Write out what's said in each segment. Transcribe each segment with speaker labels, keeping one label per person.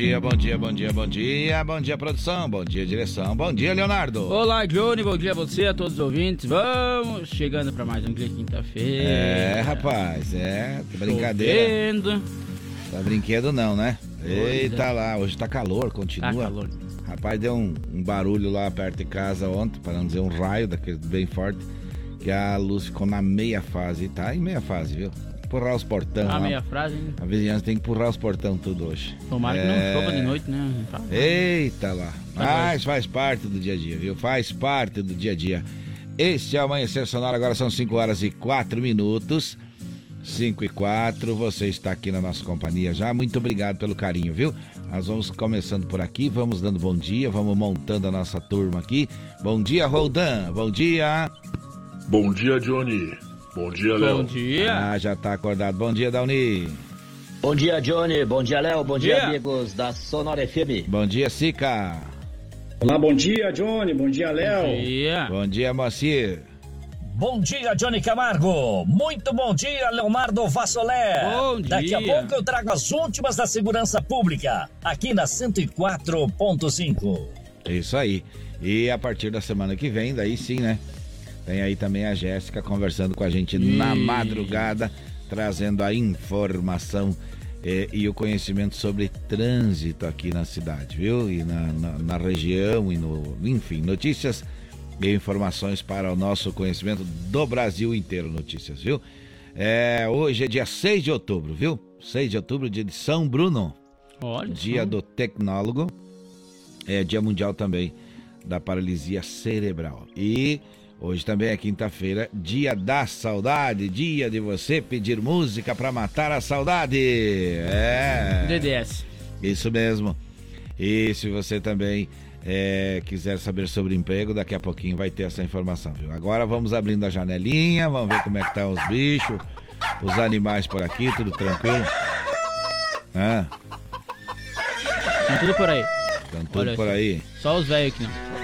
Speaker 1: Dia, bom dia, bom dia, bom dia, bom dia, produção, bom dia, direção, bom dia, Leonardo.
Speaker 2: Olá, Johnny, bom dia a você, a todos os ouvintes. Vamos chegando para mais um dia quinta-feira.
Speaker 1: É, rapaz, é, brincadeira.
Speaker 2: Chovendo.
Speaker 1: Tá brinquedo não, né? Eita
Speaker 2: é.
Speaker 1: lá, hoje tá calor, continua.
Speaker 2: Tá calor.
Speaker 1: Rapaz, deu um, um barulho lá perto de casa ontem, para não dizer um raio daquele bem forte, que a luz ficou na meia fase, tá em meia fase, viu? Empurrar os portão
Speaker 2: A
Speaker 1: lá.
Speaker 2: meia frase, hein?
Speaker 1: A vizinhança tem que empurrar os portão tudo hoje.
Speaker 2: Tomara que
Speaker 1: É.
Speaker 2: não chova de noite, né? Tá.
Speaker 1: Eita lá.
Speaker 2: Tá
Speaker 1: Mas faz parte do dia a dia, viu? Faz parte do dia a dia. Este é o Amanhecer Sonoro, agora são 5 horas e 4 minutos. 5 e 4, você está aqui na nossa companhia já. Muito obrigado pelo carinho, viu? Nós vamos começando por aqui, vamos dando bom dia, vamos montando a nossa turma aqui. Bom dia, Roldan. Bom dia.
Speaker 3: Bom dia, Johnny. Bom dia,
Speaker 2: Bom
Speaker 3: Léo.
Speaker 2: dia.
Speaker 1: Ah, já tá acordado. Bom dia, Dauni.
Speaker 4: Bom dia, Johnny. Bom dia, Léo. Bom dia,
Speaker 2: Dia.
Speaker 4: amigos da Sonora FM.
Speaker 1: Bom dia, Sica.
Speaker 5: Olá, bom dia, Johnny. Bom dia,
Speaker 2: Bom
Speaker 5: Léo.
Speaker 2: dia.
Speaker 1: Bom dia, Moacir.
Speaker 6: Bom dia, Johnny Camargo. Muito bom dia, Leonardo Vassolé.
Speaker 2: Bom
Speaker 6: Daqui a
Speaker 2: dia.
Speaker 6: pouco eu trago as últimas da segurança pública, aqui na 104.5.
Speaker 1: Isso aí. E a partir da semana que vem, daí sim, né? Tem aí também a Jéssica conversando com a gente na
Speaker 2: Ih.
Speaker 1: madrugada, trazendo a informação eh, e o conhecimento sobre trânsito aqui na cidade, viu? E na, na, na região e no. Enfim, notícias e informações para o nosso conhecimento do Brasil inteiro, notícias, viu? É, hoje é dia 6 de outubro, viu? 6 de outubro, dia de São Bruno
Speaker 2: Olha
Speaker 1: dia do tecnólogo, é dia mundial também da paralisia cerebral. E hoje também é quinta-feira, dia da saudade, dia de você pedir música para matar a saudade. É.
Speaker 2: DDS.
Speaker 1: Isso mesmo. E se você também é, quiser saber sobre emprego, daqui a pouquinho vai ter essa informação, viu? Agora vamos abrindo a janelinha, vamos ver como é que tá os bichos, os animais por aqui, tudo tranquilo. Ah,
Speaker 2: Tá tudo por aí.
Speaker 1: estão tudo
Speaker 2: Olha
Speaker 1: por aí.
Speaker 2: Só os velhos que não.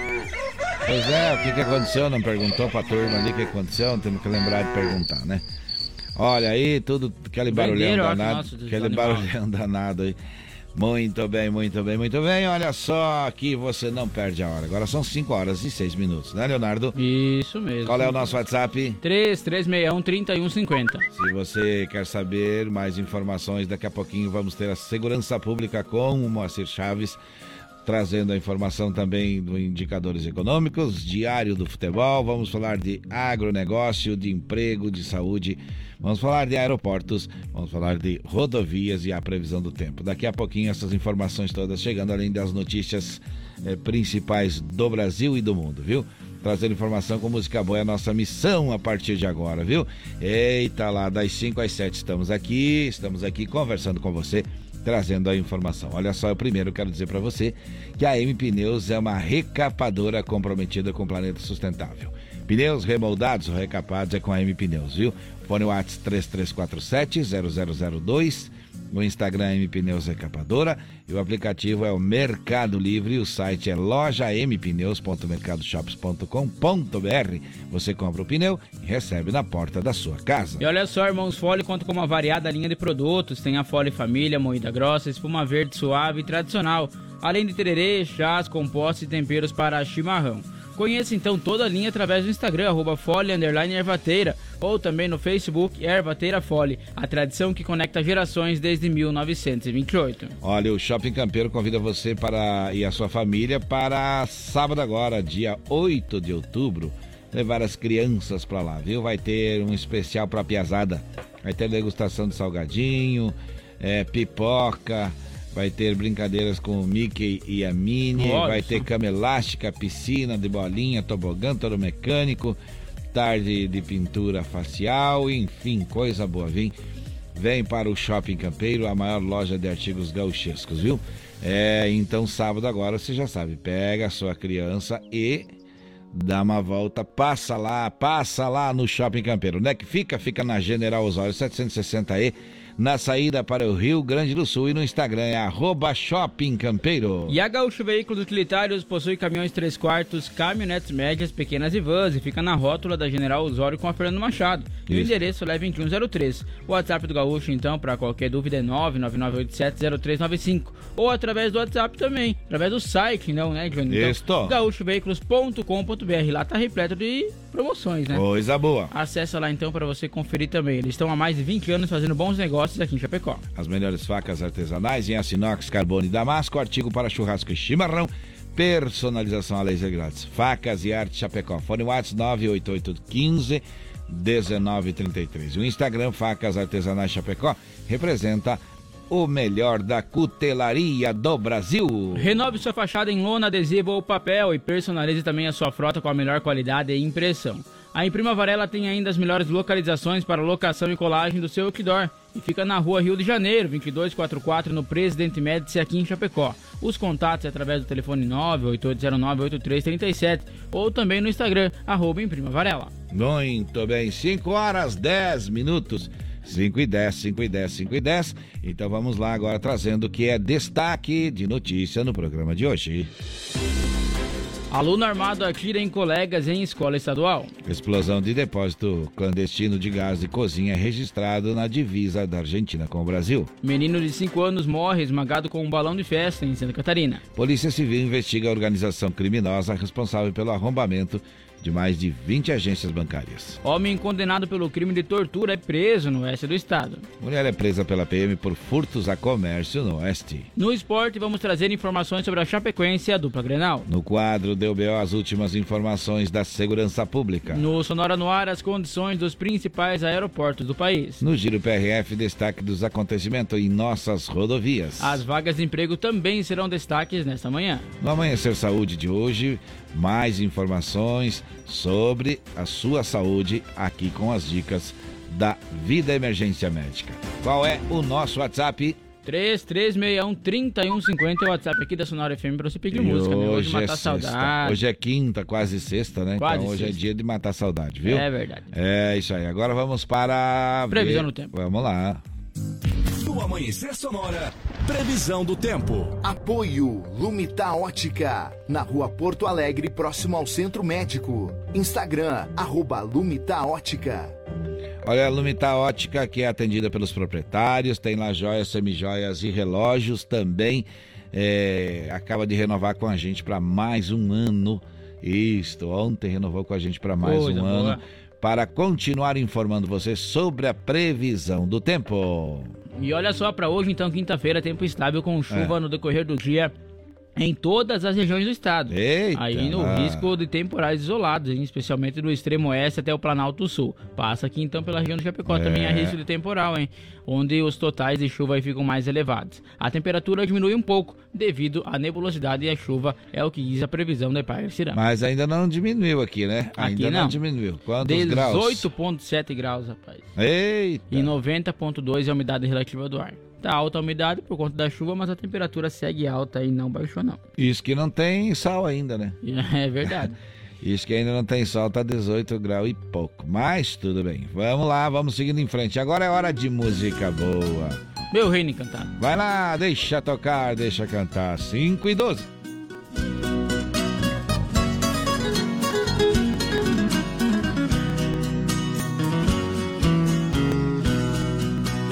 Speaker 1: Pois é, o que, que aconteceu? Não perguntou pra turma ali o que aconteceu, temos que lembrar de perguntar, né? Olha aí, tudo, aquele barulhão danado, aquele barulhão danado aí. Muito bem, muito bem, muito bem. Olha só, aqui você não perde a hora. Agora são 5 horas e 6 minutos, né, Leonardo?
Speaker 2: Isso mesmo.
Speaker 1: Qual é o nosso WhatsApp?
Speaker 2: 3361 3150.
Speaker 1: Se você quer saber mais informações, daqui a pouquinho vamos ter a segurança pública com o Moacir Chaves, trazendo a informação também do indicadores econômicos, diário do futebol, vamos falar de agronegócio, de emprego, de saúde, vamos falar de aeroportos, vamos falar de rodovias e a previsão do tempo. Daqui a pouquinho essas informações todas chegando, além das notícias eh, principais do Brasil e do mundo, viu? Trazer informação com música boa é a nossa missão a partir de agora, viu? Eita lá, das 5 às 7 estamos aqui, estamos aqui conversando com você, trazendo a informação. Olha só, eu primeiro quero dizer para você que a M Pneus é uma recapadora comprometida com o planeta sustentável. Pneus remoldados ou recapados é com a M Pneus, viu? Fone o WhatsApp 3347 0002 o Instagram é M Pneus Recapadora e o aplicativo é o Mercado Livre. O site é lojampneus.mercadoshops.com.br. Você compra o pneu e recebe na porta da sua casa.
Speaker 2: E olha só, irmãos, Fole conta com uma variada linha de produtos. Tem a Fole Família, moída grossa, espuma verde suave e tradicional. Além de tererê, chás, compostos e temperos para chimarrão. Conheça então toda a linha através do Instagram, arroba Fole Ervateira, ou também no Facebook Ervateira Fole, a tradição que conecta gerações desde 1928.
Speaker 1: Olha, o Shopping Campeiro convida você para e a sua família para sábado agora, dia 8 de outubro, levar as crianças para lá, viu? Vai ter um especial para a piazada. Vai ter degustação de salgadinho, é, pipoca, vai ter brincadeiras com o Mickey e a Minnie,
Speaker 2: Olha
Speaker 1: vai ter cama elástica, piscina de bolinha, tobogã, todo mecânico, tarde de pintura facial, enfim, coisa boa, vem. Vem para o Shopping Campeiro, a maior loja de artigos gauchescos, viu? É, então sábado agora você já sabe, pega a sua criança e dá uma volta, passa lá, passa lá no Shopping Campeiro. Onde é que fica? Fica na General Osório 760E na saída para o Rio Grande do Sul e no Instagram é arroba Shopping Campeiro.
Speaker 2: E a Gaúcho Veículos Utilitários possui caminhões 3 quartos, caminhonetes médias, pequenas e vans e fica na rótula da General Osório com a Fernando Machado. E o endereço é 2103. O WhatsApp do Gaúcho, então, para qualquer dúvida é 999870395 ou através do WhatsApp também, através do site, não, né, Johnny? Então, gaúchoveículos.com.br. Lá tá repleto de promoções, né?
Speaker 1: Coisa boa.
Speaker 2: Acesse lá então para você conferir também. Eles estão há mais de 20 anos fazendo bons negócios aqui em Chapecó.
Speaker 1: As melhores facas artesanais em aço inox, carbono e damasco, artigo para churrasco e chimarrão, personalização a laser grátis. Facas e arte Chapecó. Fone WhatsApp 98815 1933. O Instagram Facas Artesanais Chapecó representa o melhor da cutelaria do Brasil.
Speaker 2: Renove sua fachada em lona, adesivo ou papel e personalize também a sua frota com a melhor qualidade e impressão. A Imprima Varela tem ainda as melhores localizações para locação e colagem do seu outdoor e fica na rua Rio de Janeiro, 2244, no Presidente Médici, aqui em Chapecó. Os contatos é através do telefone 98809-8337 ou também no Instagram, arroba Imprima Varela.
Speaker 1: Muito bem, 5 horas 10 minutos. 5 e 10, 5 e 10, 5 e 10. Então vamos lá agora trazendo o que é destaque de notícia no programa de hoje.
Speaker 2: Aluno armado atira em colegas em escola estadual.
Speaker 1: Explosão de depósito clandestino de gás de cozinha registrado na divisa da Argentina com o Brasil.
Speaker 2: Menino de 5 anos morre esmagado com um balão de festa em Santa Catarina.
Speaker 1: Polícia Civil investiga a organização criminosa responsável pelo arrombamento de mais de 20 agências bancárias.
Speaker 2: Homem condenado pelo crime de tortura é preso no oeste do estado.
Speaker 1: Mulher é presa pela PM por furtos a comércio no oeste.
Speaker 2: No esporte, vamos trazer informações sobre a Chapecoense e a dupla Grenal.
Speaker 1: No quadro deu BO as últimas informações da segurança pública.
Speaker 2: No Sonora no Ar, as condições dos principais aeroportos do país.
Speaker 1: No Giro PRF, destaque dos acontecimentos em nossas rodovias.
Speaker 2: As vagas de emprego também serão destaques nesta manhã.
Speaker 1: No Amanhecer Saúde de hoje, mais informações sobre a sua saúde aqui com as dicas da Vida Emergência Médica. Qual é o nosso WhatsApp?
Speaker 2: 3361-3150 é o WhatsApp aqui da Sonora FM pra você pedir e música? Hoje, matar é saudade.
Speaker 1: Hoje é quinta, quase sexta, né?
Speaker 2: Quase
Speaker 1: então hoje
Speaker 2: sexta.
Speaker 1: é dia de matar saudade, viu?
Speaker 2: É verdade.
Speaker 1: É isso aí. Agora vamos para.
Speaker 2: Previsão do tempo.
Speaker 1: Vamos lá.
Speaker 7: No Amanhecer Sonora, previsão do tempo.
Speaker 8: Apoio Lumita Ótica, na rua Porto Alegre, próximo ao Centro Médico. Instagram, arroba Lumita Ótica.
Speaker 1: Olha, a Lumita Ótica, que é atendida pelos proprietários, tem lá joias, semijoias e relógios também. é, acaba de renovar com a gente para mais um ano. Isto, ontem renovou com a gente para mais
Speaker 2: Coisa
Speaker 1: um
Speaker 2: boa.
Speaker 1: ano. Para continuar informando você sobre a previsão do tempo.
Speaker 2: E olha só, para hoje, então, quinta-feira, tempo estável com chuva
Speaker 1: É.
Speaker 2: no decorrer do dia em todas as regiões do estado.
Speaker 1: Eita,
Speaker 2: Aí no
Speaker 1: lá.
Speaker 2: risco de temporais isolados, especialmente do extremo oeste até o Planalto Sul. Passa aqui então pela região de Chapecó
Speaker 1: É.
Speaker 2: também há risco de temporal, hein? Onde os totais de chuva ficam mais elevados. A temperatura diminui um pouco devido à nebulosidade e a chuva é o que diz a previsão da Epar Cirama.
Speaker 1: Mas ainda não diminuiu aqui, né?
Speaker 2: Aqui
Speaker 1: ainda
Speaker 2: não.
Speaker 1: diminuiu. Quantos graus?
Speaker 2: 18,7 graus, rapaz.
Speaker 1: Eita!
Speaker 2: E 90,2 é a umidade relativa do ar. Tá alta a umidade por conta da chuva, mas a temperatura segue alta e não baixou não.
Speaker 1: Isso que não tem sol ainda, né?
Speaker 2: É verdade.
Speaker 1: Isso que ainda não tem sol, tá 18 graus e pouco. Mas tudo bem. Vamos lá, vamos seguindo em frente. Agora é hora de música boa.
Speaker 2: Meu reino encantado.
Speaker 1: Vai lá, deixa tocar, deixa cantar. 5 e 12.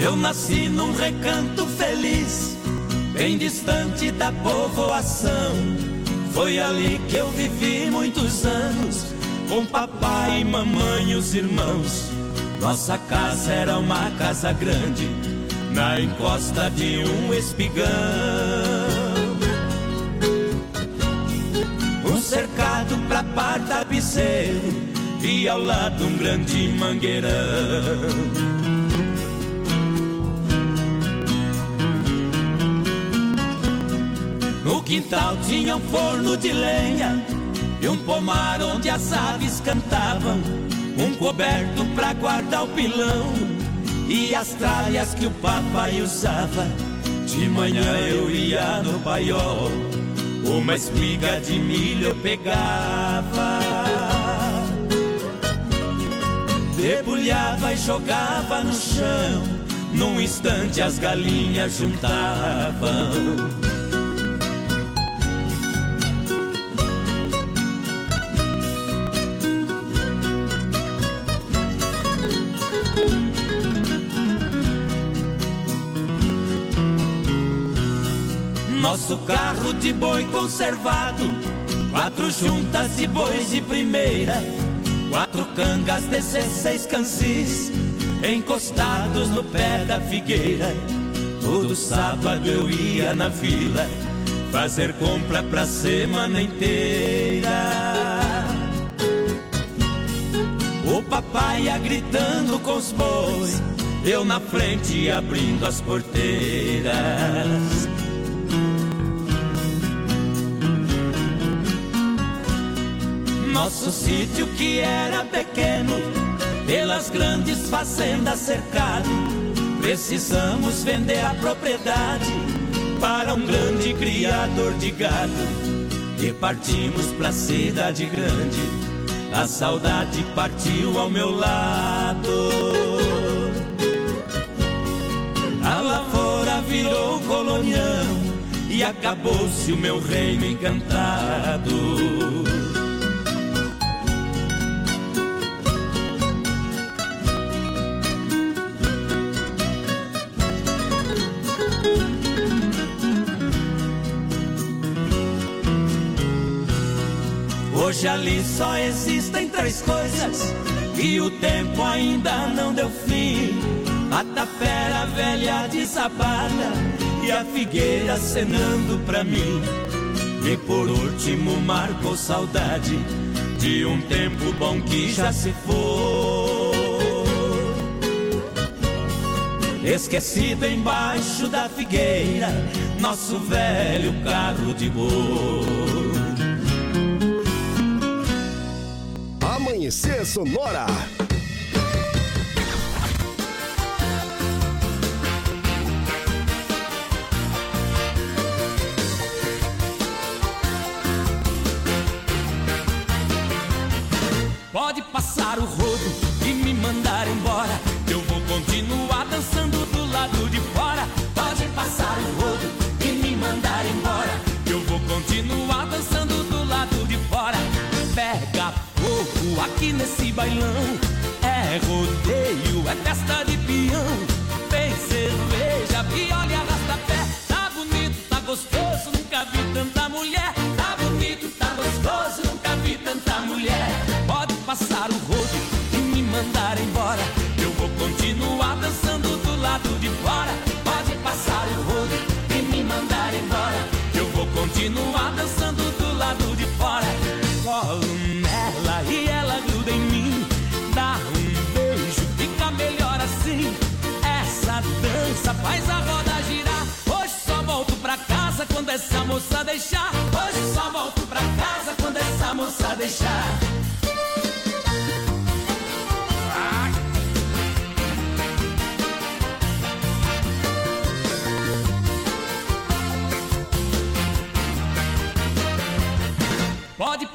Speaker 9: Eu nasci num recanto feliz, bem distante da povoação. Foi ali que eu vivi muitos anos, com papai, mamãe e os irmãos. Nossa casa era uma casa grande, na encosta de um espigão. Um cercado pra par tapiceiro e ao lado um grande mangueirão. No quintal tinha um forno de lenha e um pomar onde as aves cantavam, um coberto pra guardar o pilão e as tralhas que o papai usava. De manhã eu ia no paiol, uma espiga de milho eu pegava. debulhava e jogava no chão. Num instante as galinhas juntavam. Nosso carro de boi conservado, quatro juntas de bois de primeira, quatro cangas, 16 cansis, encostados no pé da figueira. Todo sábado eu ia na vila fazer compra pra semana inteira. O papai ia gritando com os bois, eu na frente abrindo as porteiras. Nosso sítio que era pequeno, pelas grandes fazendas cercado, precisamos vender a propriedade para um grande criador de gado. E partimos pra cidade grande, a saudade partiu ao meu lado. A lavoura virou colonião e acabou-se o meu reino encantado. Hoje ali só existem três coisas e o tempo ainda não deu fim. A tapera velha desabada e a figueira acenando pra mim. E por último marcou saudade de um tempo bom que já se foi. Esquecido embaixo da figueira, nosso velho carro de boi.
Speaker 10: Amanhecer Sonora.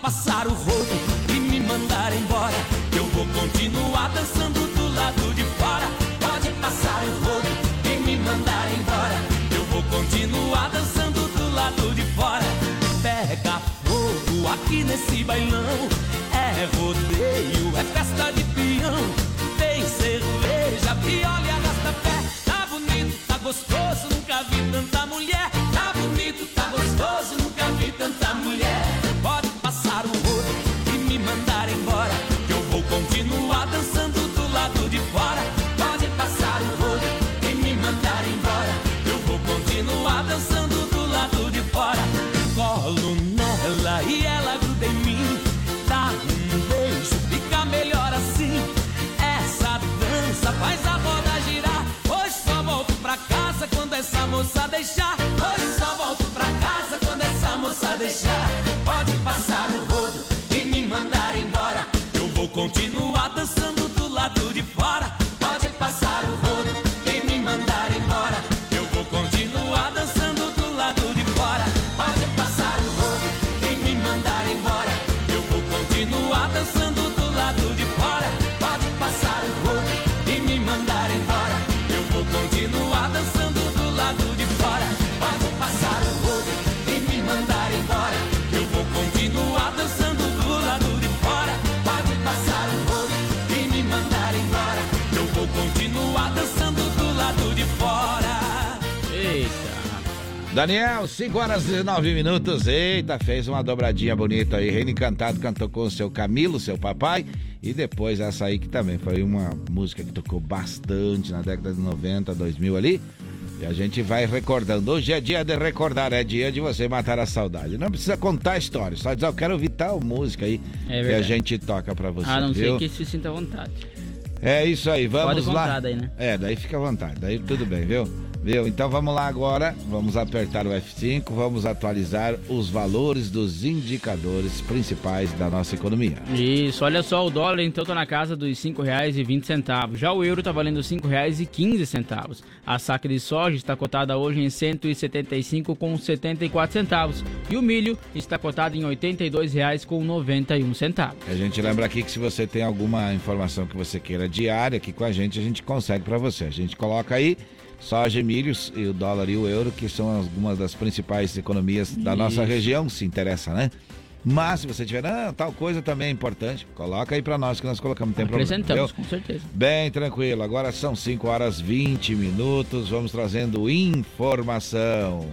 Speaker 9: Passar o rodo e me mandar embora. Eu vou continuar dançando do lado de fora. Pode passar o rodo e me mandar embora. Eu vou continuar dançando do lado de fora. Pega fogo aqui nesse bailão. É rodeio, é festa de peão. Tem cerveja, viola e arrasta-pé. Tá bonito, tá gostoso, nunca vi tanta mulher.
Speaker 1: Daniel, 5 horas e 19 minutos. Eita, fez uma dobradinha bonita aí. Reino Encantado cantou com o seu Camilo, seu papai. E depois essa aí que também foi uma música que tocou bastante na década de 90, 2000 ali. E a gente vai recordando. Hoje é dia de recordar, é dia de você matar a saudade. Não precisa contar a história, só dizer, eu quero ouvir tal música aí
Speaker 2: É
Speaker 1: que a gente toca pra você.
Speaker 2: A não
Speaker 1: viu?
Speaker 2: ser que se sinta à vontade.
Speaker 1: É isso aí, vamos
Speaker 2: Pode
Speaker 1: lá.
Speaker 2: daí, né?
Speaker 1: É, daí fica à vontade, daí tudo bem, viu? Viu? Então vamos lá agora, vamos apertar o F5, vamos atualizar os valores dos indicadores principais da nossa economia.
Speaker 2: Isso, olha só, o dólar então tá na casa dos R$ 5,20. Já o euro tá valendo R$ 5,15. A saca de soja está cotada hoje em R$ 175,74 centavos. E o milho está cotado em R$ 82,91 centavos.
Speaker 1: A gente lembra aqui que se você tem alguma informação que você queira diária aqui com a gente, a gente consegue para você. A gente coloca aí soja milhos e o dólar e o euro, que são algumas das principais economias da nossa
Speaker 2: Isso.
Speaker 1: região, se interessa, né? Mas se você tiver, ah, tal coisa também é importante, coloca aí para nós que nós colocamos, não tem problema.
Speaker 2: Acrescentamos,
Speaker 1: viu?
Speaker 2: com certeza.
Speaker 1: Bem tranquilo, agora são 5 horas 20 minutos, vamos trazendo informação.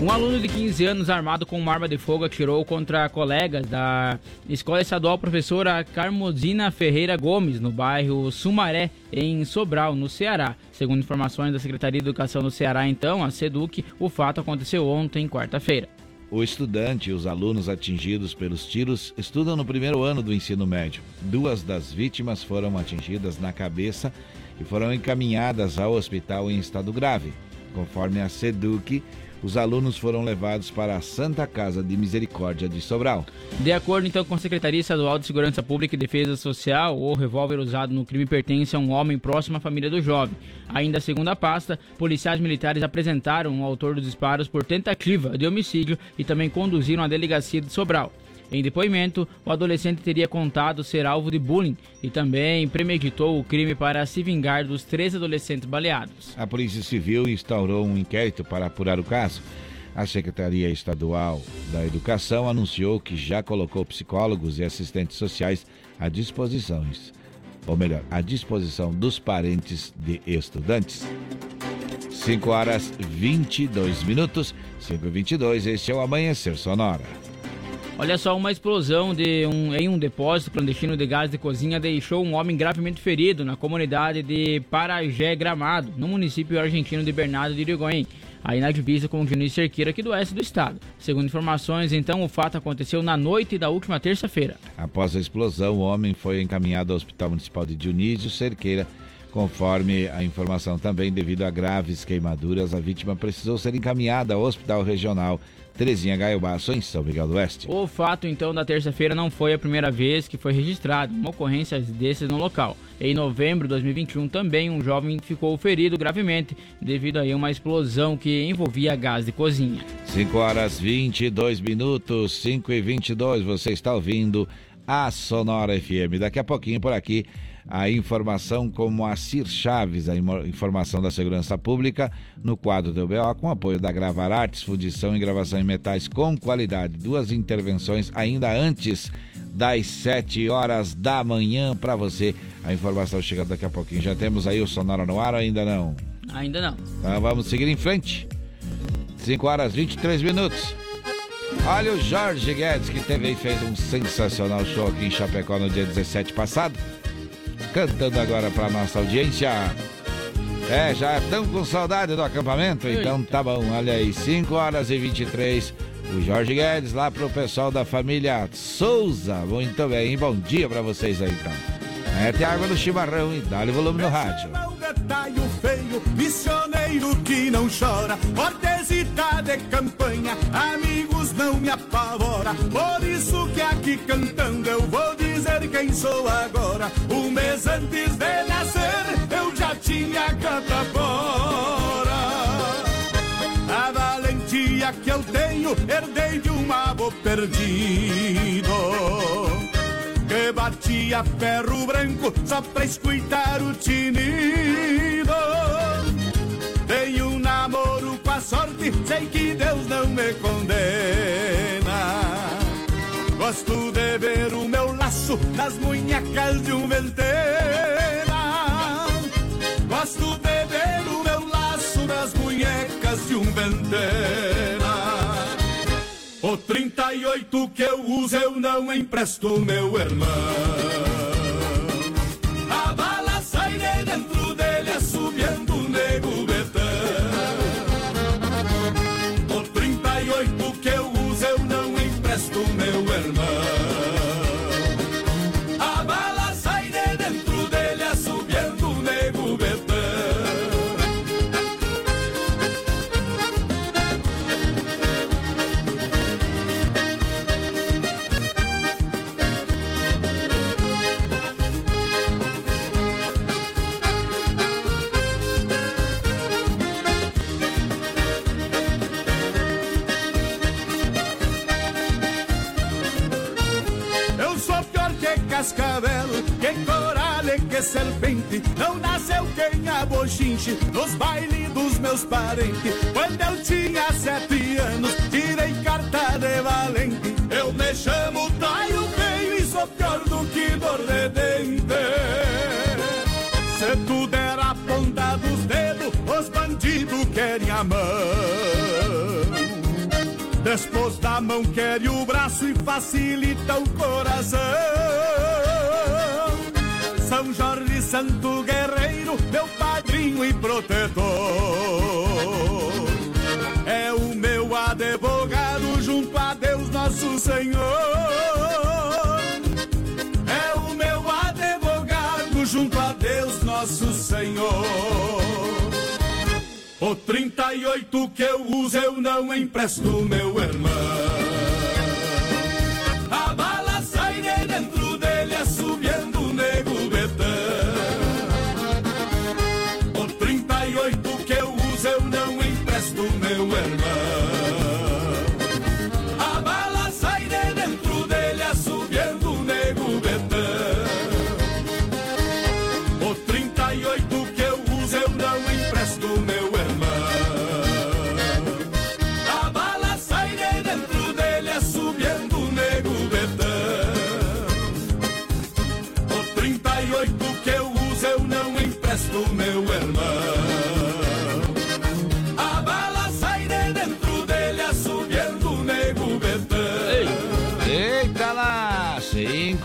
Speaker 2: Um aluno de 15 anos armado com uma arma de fogo atirou contra colegas da Escola Estadual Professora Carmozina Ferreira Gomes, no bairro Sumaré, em Sobral, no Ceará. Segundo informações da Secretaria de Educação do Ceará, então, a SEDUC, o fato aconteceu ontem, quarta-feira.
Speaker 1: O estudante e os alunos atingidos pelos tiros estudam no primeiro ano do ensino médio. Duas das vítimas foram atingidas na cabeça e foram encaminhadas ao hospital em estado grave. Conforme a SEDUC, os alunos foram levados para a Santa Casa de Misericórdia de Sobral.
Speaker 2: De acordo então com a Secretaria Estadual de Segurança Pública e Defesa Social, o revólver usado no crime pertence a um homem próximo à família do jovem. Ainda segundo a pasta, policiais militares apresentaram o autor dos disparos por tentativa de homicídio e também conduziram à delegacia de Sobral. Em depoimento, o adolescente teria contado ser alvo de bullying e também premeditou o crime para se vingar dos três adolescentes baleados.
Speaker 1: A Polícia Civil instaurou um inquérito para apurar o caso. A Secretaria Estadual da Educação anunciou que já colocou psicólogos e assistentes sociais à disposição, ou melhor, à disposição dos parentes de estudantes. 5 horas 22 minutos, 5 e 22, este é o Amanhecer Sonora.
Speaker 2: Olha só, uma explosão de um, em um depósito clandestino de gás de cozinha deixou um homem gravemente ferido na comunidade de Parajé Gramado, no município argentino de Bernardo de Irigoyen, aí na divisa com o Dionísio Cerqueira, aqui do oeste do estado. Segundo informações, então, o fato aconteceu na noite da última terça-feira.
Speaker 1: Após a explosão, o homem foi encaminhado ao Hospital Municipal de Dionísio Cerqueira. Conforme a informação também, devido a graves queimaduras, a vítima precisou ser encaminhada ao Hospital Regional Terezinha Gaiobaço, em São Miguel do Oeste.
Speaker 2: O fato, então, da terça-feira não foi a primeira vez que foi registrado uma ocorrência desses no local. Em novembro de 2021, também um jovem ficou ferido gravemente devido a uma explosão que envolvia gás de cozinha.
Speaker 1: 5 horas 22 minutos, 5 e 22, você está ouvindo a Sonora FM. Daqui a pouquinho por aqui a informação com Moacir Chaves, a informação da segurança pública no quadro do BO, com apoio da Gravar Artes, fundição e gravação em metais com qualidade. Duas intervenções ainda antes das 7 horas da manhã para você. A informação chega daqui a pouquinho. Já temos aí o Sonora no ar ou ainda não?
Speaker 2: Ainda não.
Speaker 1: Então vamos seguir em frente. 5 horas 23 minutos. Olha o Jorge Guedes que teve e fez um sensacional show aqui em Chapecó no dia 17 passado. Cantando agora para nossa audiência. É, já estão com saudade do acampamento? Então tá bom, olha aí, 5 horas e 23. O Jorge Guedes lá pro pessoal da família Souza. Muito bem, bom dia para vocês aí então. Mete água no chimarrão e dá-lhe volume no rádio.
Speaker 10: Detalhe feio, missioneiro que não chora, cortesita de campanha, amigos não me apavora. Por isso que aqui cantando eu vou dizer quem sou agora. Um mês antes de nascer eu já tinha catapora. A valentia que eu tenho herdei de um avô perdido que batia ferro branco só pra escutar o tinido. Tenho um namoro com a sorte, sei que Deus não me condena. Gosto de ver o meu laço nas munhecas de um ventena. Gosto de ver o meu laço nas munhecas de um ventena. O 38 que eu uso eu não empresto, meu irmão. Meus parentes. Quando eu tinha sete anos, tirei carta de valente. Eu me chamo Taio Feio e sou pior do que dor de. Se tu der a ponta dos dedos, os bandidos querem a mão. Depois da mão quer o braço e facilita o coração. São Jorge Santo Meu padrinho e protetor. É o meu advogado junto a Deus nosso Senhor. É o meu advogado junto a Deus nosso Senhor. O 38 que eu uso eu não empresto, meu irmão.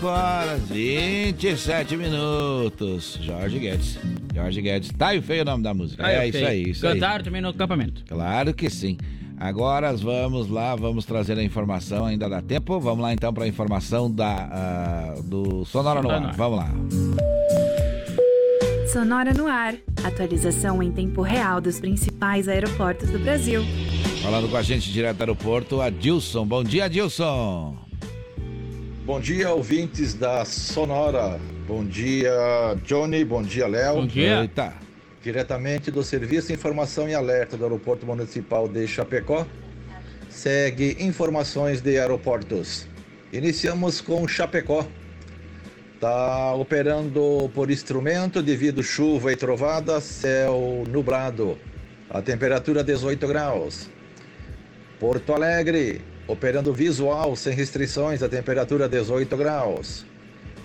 Speaker 1: 5 horas 27 minutos. Jorge Guedes. Jorge Guedes. Tá e feio o nome da música.
Speaker 2: Tá,
Speaker 1: é isso aí, isso
Speaker 2: Cantaram
Speaker 1: aí.
Speaker 2: também no acampamento.
Speaker 1: Claro que sim. Agora vamos lá, vamos trazer a informação, ainda dá tempo. Vamos lá então para a informação da, ah, do Sonora no
Speaker 2: Sonora
Speaker 1: ar.
Speaker 2: no ar.
Speaker 1: Vamos lá.
Speaker 11: Sonora no ar. Atualização em tempo real dos principais aeroportos do Brasil.
Speaker 1: Falando com a gente direto do aeroporto, Adilson. Bom dia, Adilson.
Speaker 12: Bom dia, ouvintes da Sonora. Bom dia, Johnny. Bom dia, Léo.
Speaker 2: Bom dia.
Speaker 1: Eita.
Speaker 12: Diretamente do Serviço de Informação e Alerta do Aeroporto Municipal de Chapecó, segue informações de aeroportos. Iniciamos com Chapecó. Está operando por instrumento devido chuva e trovada, céu nublado. A temperatura 18 graus. Porto Alegre, operando visual sem restrições, a temperatura 18 graus.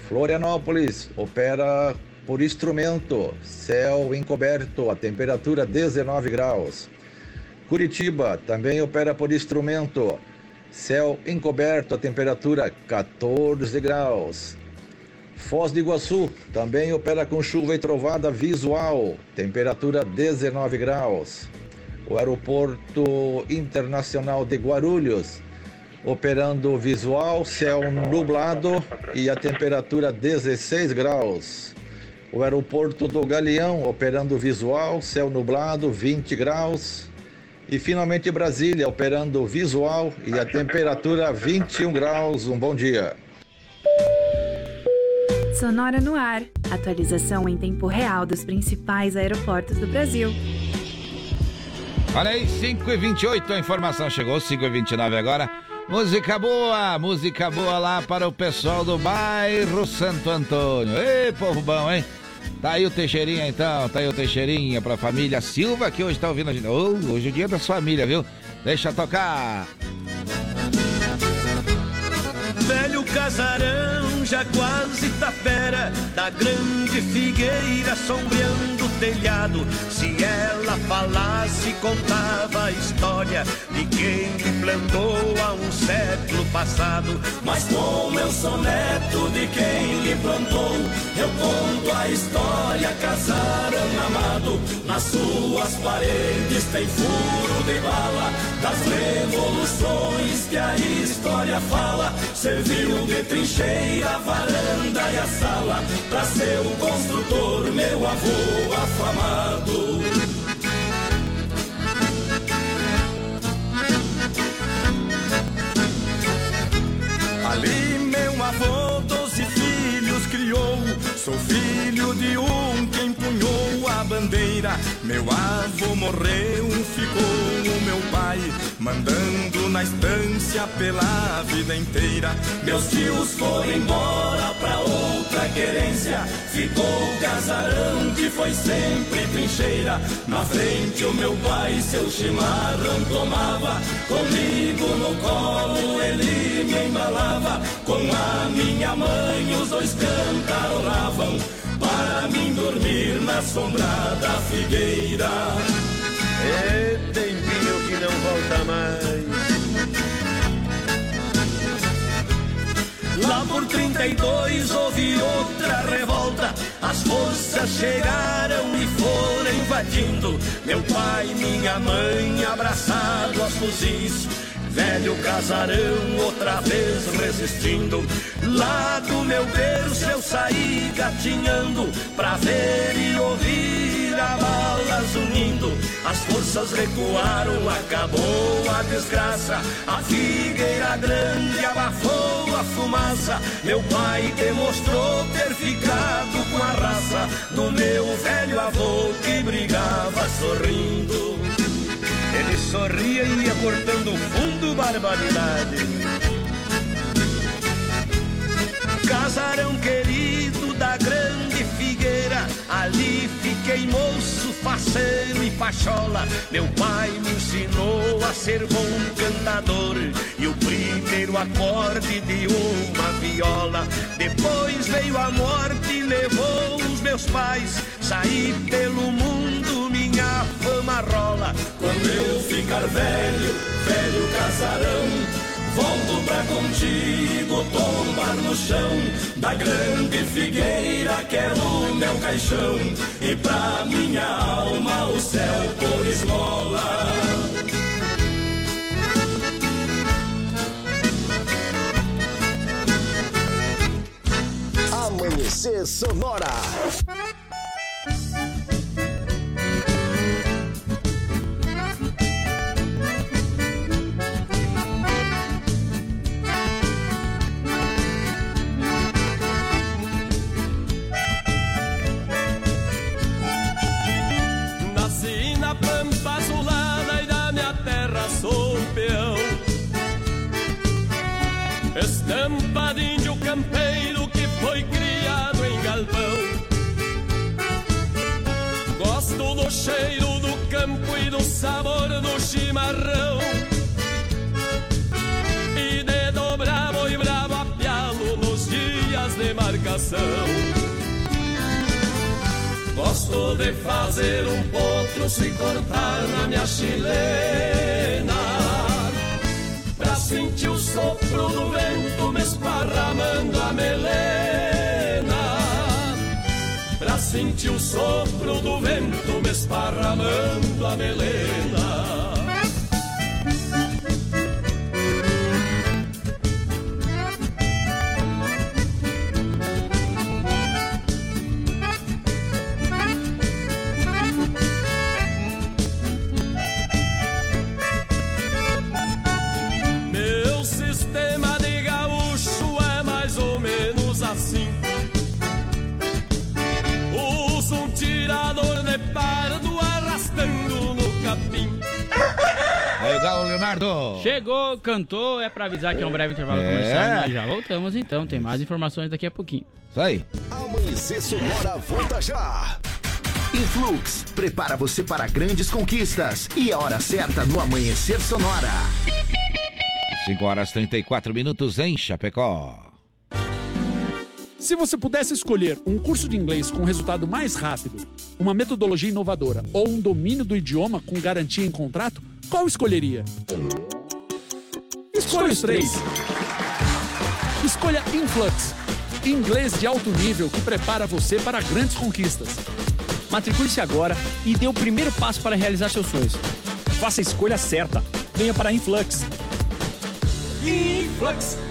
Speaker 12: Florianópolis, opera por instrumento, céu encoberto, a temperatura 19 graus. Curitiba também opera por instrumento, céu encoberto, a temperatura 14 graus. Foz do Iguaçu também opera com chuva e trovada visual, temperatura 19 graus. O Aeroporto Internacional de Guarulhos, operando visual, céu nublado e a temperatura 16 graus. O Aeroporto do Galeão, operando visual, céu nublado, 20 graus. E finalmente Brasília, operando visual e a temperatura 21 graus. Um bom dia.
Speaker 11: Sonora no ar. Atualização em tempo real dos principais aeroportos do Brasil.
Speaker 1: Olha aí, 5 e 28 a informação chegou, 5 e 29 agora. Música boa, música boa lá para o pessoal do bairro Santo Antônio. Ei, povo bom, hein? Tá aí o Teixeirinha então, tá aí o Teixeirinha pra família Silva que hoje tá ouvindo a gente. Ô, hoje é o dia das famílias, viu? Deixa tocar.
Speaker 13: Velho casarão, já quase tapera,
Speaker 14: da grande figueira sombreando o telhado. Se ela falasse, contava a história de quem me plantou há um século passado.
Speaker 13: Mas como eu sou neto de quem lhe plantou, eu conto a história, casaram amado. Nas suas paredes tem furo de bala, das revoluções que a história fala. Serviu de trincheira, varanda e a sala, pra ser o construtor, meu avô afamado.
Speaker 15: Ali meu avô doze filhos criou. Sou filho de um que empunhou a bandeira. Meu avô morreu, ficou o meu pai, mandando na estância pela vida inteira.
Speaker 13: Meus tios foram embora pra outra querência. Ficou o casarão que foi sempre trincheira. Na frente o meu pai seu chimarrão tomava. Comigo no colo ele me embalava. Com a minha mãe os dois Para mim dormir na sombra da figueira.
Speaker 14: É tempinho que não volta mais.
Speaker 13: Lá por 32 houve outra revolta. As forças chegaram e foram invadindo. Meu pai e minha mãe abraçados aos fuzis. Velho casarão outra vez resistindo. Lá do meu berço eu saí gatinhando pra ver e ouvir a balas unindo. As forças recuaram, acabou a desgraça. A figueira grande abafou a fumaça. Meu pai demonstrou ter ficado com a raça do meu velho avô que brigava sorrindo.
Speaker 14: Sorria e ia cortando fundo, barbaridade.
Speaker 13: Casarão querido da grande figueira, ali fiquei moço, faceiro e pachola. Meu pai me ensinou a ser bom cantador e o primeiro acorde de uma viola. Depois veio a morte e levou os meus pais. Saí pelo mundo, minha fama rola. Quando eu ficar velho, velho casarão. Volto pra contigo tombar no chão da grande figueira, quero meu caixão e pra minha alma o céu por esmola.
Speaker 16: Amanhecer Sonora.
Speaker 17: Estampa de índio campeiro que foi criado em galpão Gosto do cheiro do campo e do sabor do chimarrão. E de dobrar boi bravo a pialo nos dias de marcação. Gosto de fazer um potro se cortar na minha chilena Pra sentir o sopro do vento me esparramando a melena. Pra sentir o sopro do vento me esparramando a melena
Speaker 1: Legal, Leonardo.
Speaker 2: Chegou, cantou, é pra avisar que é um breve intervalo
Speaker 1: É.
Speaker 2: comercial. Nós já voltamos então, tem mais informações daqui a pouquinho.
Speaker 1: Isso aí.
Speaker 16: Amanhecer Sonora volta já.
Speaker 18: Influx, prepara você para grandes conquistas. E a hora certa no Amanhecer Sonora.
Speaker 1: 5 horas 34 minutos em Chapecó.
Speaker 19: Se você pudesse escolher um curso de inglês com resultado mais rápido, uma metodologia inovadora ou um domínio do idioma com garantia em contrato, qual escolheria? Escolha os três. Escolha Influx, inglês de alto nível que prepara você para grandes conquistas.
Speaker 20: Matricule-se agora e dê o primeiro passo para realizar seus sonhos. Faça a escolha certa. Venha para Influx.
Speaker 21: Influx.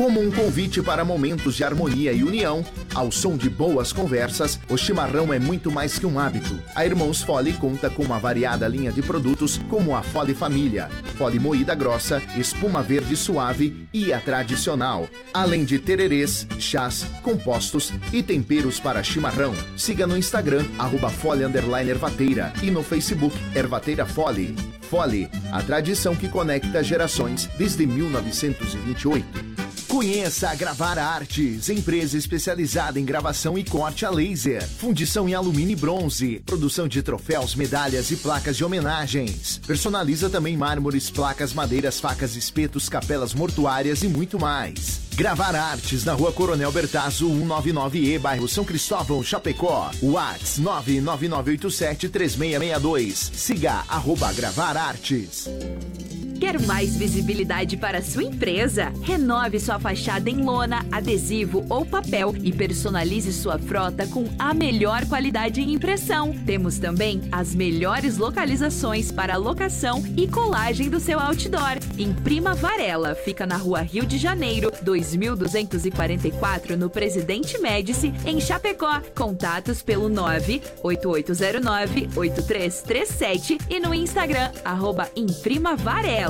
Speaker 18: Como um convite para momentos de harmonia e união, ao som de boas conversas, o chimarrão é muito mais que um hábito. A Irmãos Fole conta com uma variada linha de produtos como a Fole Família, Fole moída grossa, espuma verde suave e a tradicional, além de tererês, chás, compostos e temperos para chimarrão. Siga no Instagram, arroba Fole Ervateira e no Facebook Ervateira Fole. Fole, a tradição que conecta gerações desde 1928. Conheça a Gravar Artes, empresa especializada em gravação e corte a laser, fundição em alumínio e bronze, produção de troféus, medalhas e placas de homenagens. Personaliza também mármores, placas, madeiras, facas, espetos, capelas mortuárias e muito mais. Gravar Artes na Rua Coronel Bertazzo, 199E, bairro São Cristóvão, Chapecó. Whats 999873662. Siga arroba Gravar Artes.
Speaker 22: Quer mais visibilidade para sua empresa? Renove sua fachada em lona, adesivo ou papel e personalize sua frota com a melhor qualidade em impressão. Temos também as melhores localizações para locação e colagem do seu outdoor. Imprima Varela, fica na Rua Rio de Janeiro, 2244, no Presidente Médici, em Chapecó. Contatos pelo 98809-8337 e no Instagram, arroba Imprima Varela.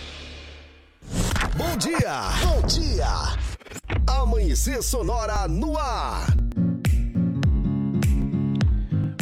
Speaker 16: Bom dia! Bom dia! Amanhecer Sonora no ar.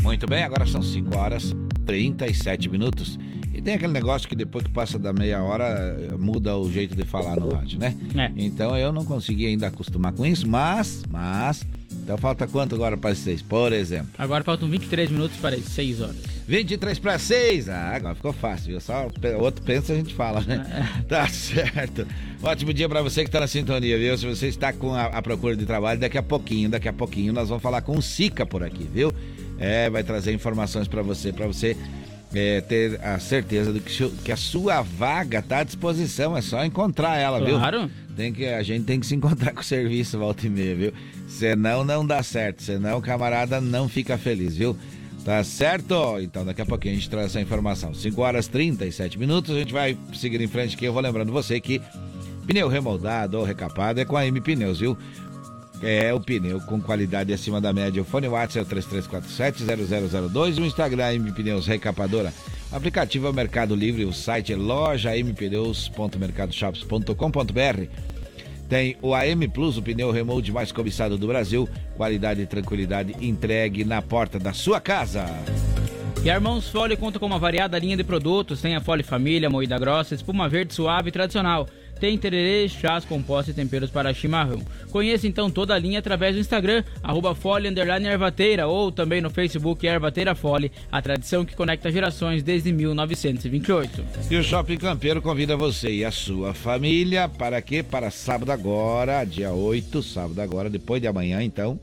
Speaker 1: Muito bem, agora são 5 horas 37 minutos. E tem aquele negócio que depois que passa da meia hora muda o jeito de falar no rádio, né?
Speaker 2: É.
Speaker 1: Então eu não consegui ainda acostumar com isso, mas, mas. Então falta quanto agora para as 6, por exemplo?
Speaker 2: Agora faltam 23 minutos para as 6 horas.
Speaker 1: 23 para 6. Ah, agora ficou fácil, viu? Só o outro pensa a gente fala, né? Tá certo. Ótimo dia para você que tá na sintonia, viu? Se você está com a, a, procura de trabalho, daqui a pouquinho, daqui a pouquinho nós vamos falar com o Sica por aqui, viu? É, vai trazer informações para você, para você é, ter a certeza de que, que, a sua vaga tá à disposição, é só encontrar ela,
Speaker 2: viu? Claro.
Speaker 1: Tem que, a gente tem que se encontrar com o serviço volta e meia, viu? Senão não dá certo, senão o camarada não fica feliz, viu? Tá certo? Então daqui a pouquinho a gente traz essa informação. 5 horas 37 minutos, a gente vai seguir em frente aqui. Eu vou lembrando você que pneu remoldado ou recapado é com a M Pneus, viu? É o pneu com qualidade acima da média. O fone WhatsApp é o 3347-0002 e o Instagram é M Pneus Recapadora. O aplicativo é o Mercado Livre, o site é loja mpneus.mercadoshops.com.br. Tem o AM Plus, o pneu remote mais cobiçado do Brasil. Qualidade e tranquilidade entregue na porta da sua casa.
Speaker 2: E a Irmãos Fole conta com uma variada linha de produtos. Tem a Fole Família, moída grossa, espuma verde suave e tradicional. Tem tererê, chás, compostos e temperos para chimarrão. Conheça então toda a linha através do Instagram, arroba Ervateira, ou também no Facebook Ervateira Fole, a tradição que conecta gerações desde 1928.
Speaker 1: E o Shopping Campeiro convida você e a sua família para quê? Para sábado agora, dia 8, sábado agora, depois de amanhã então,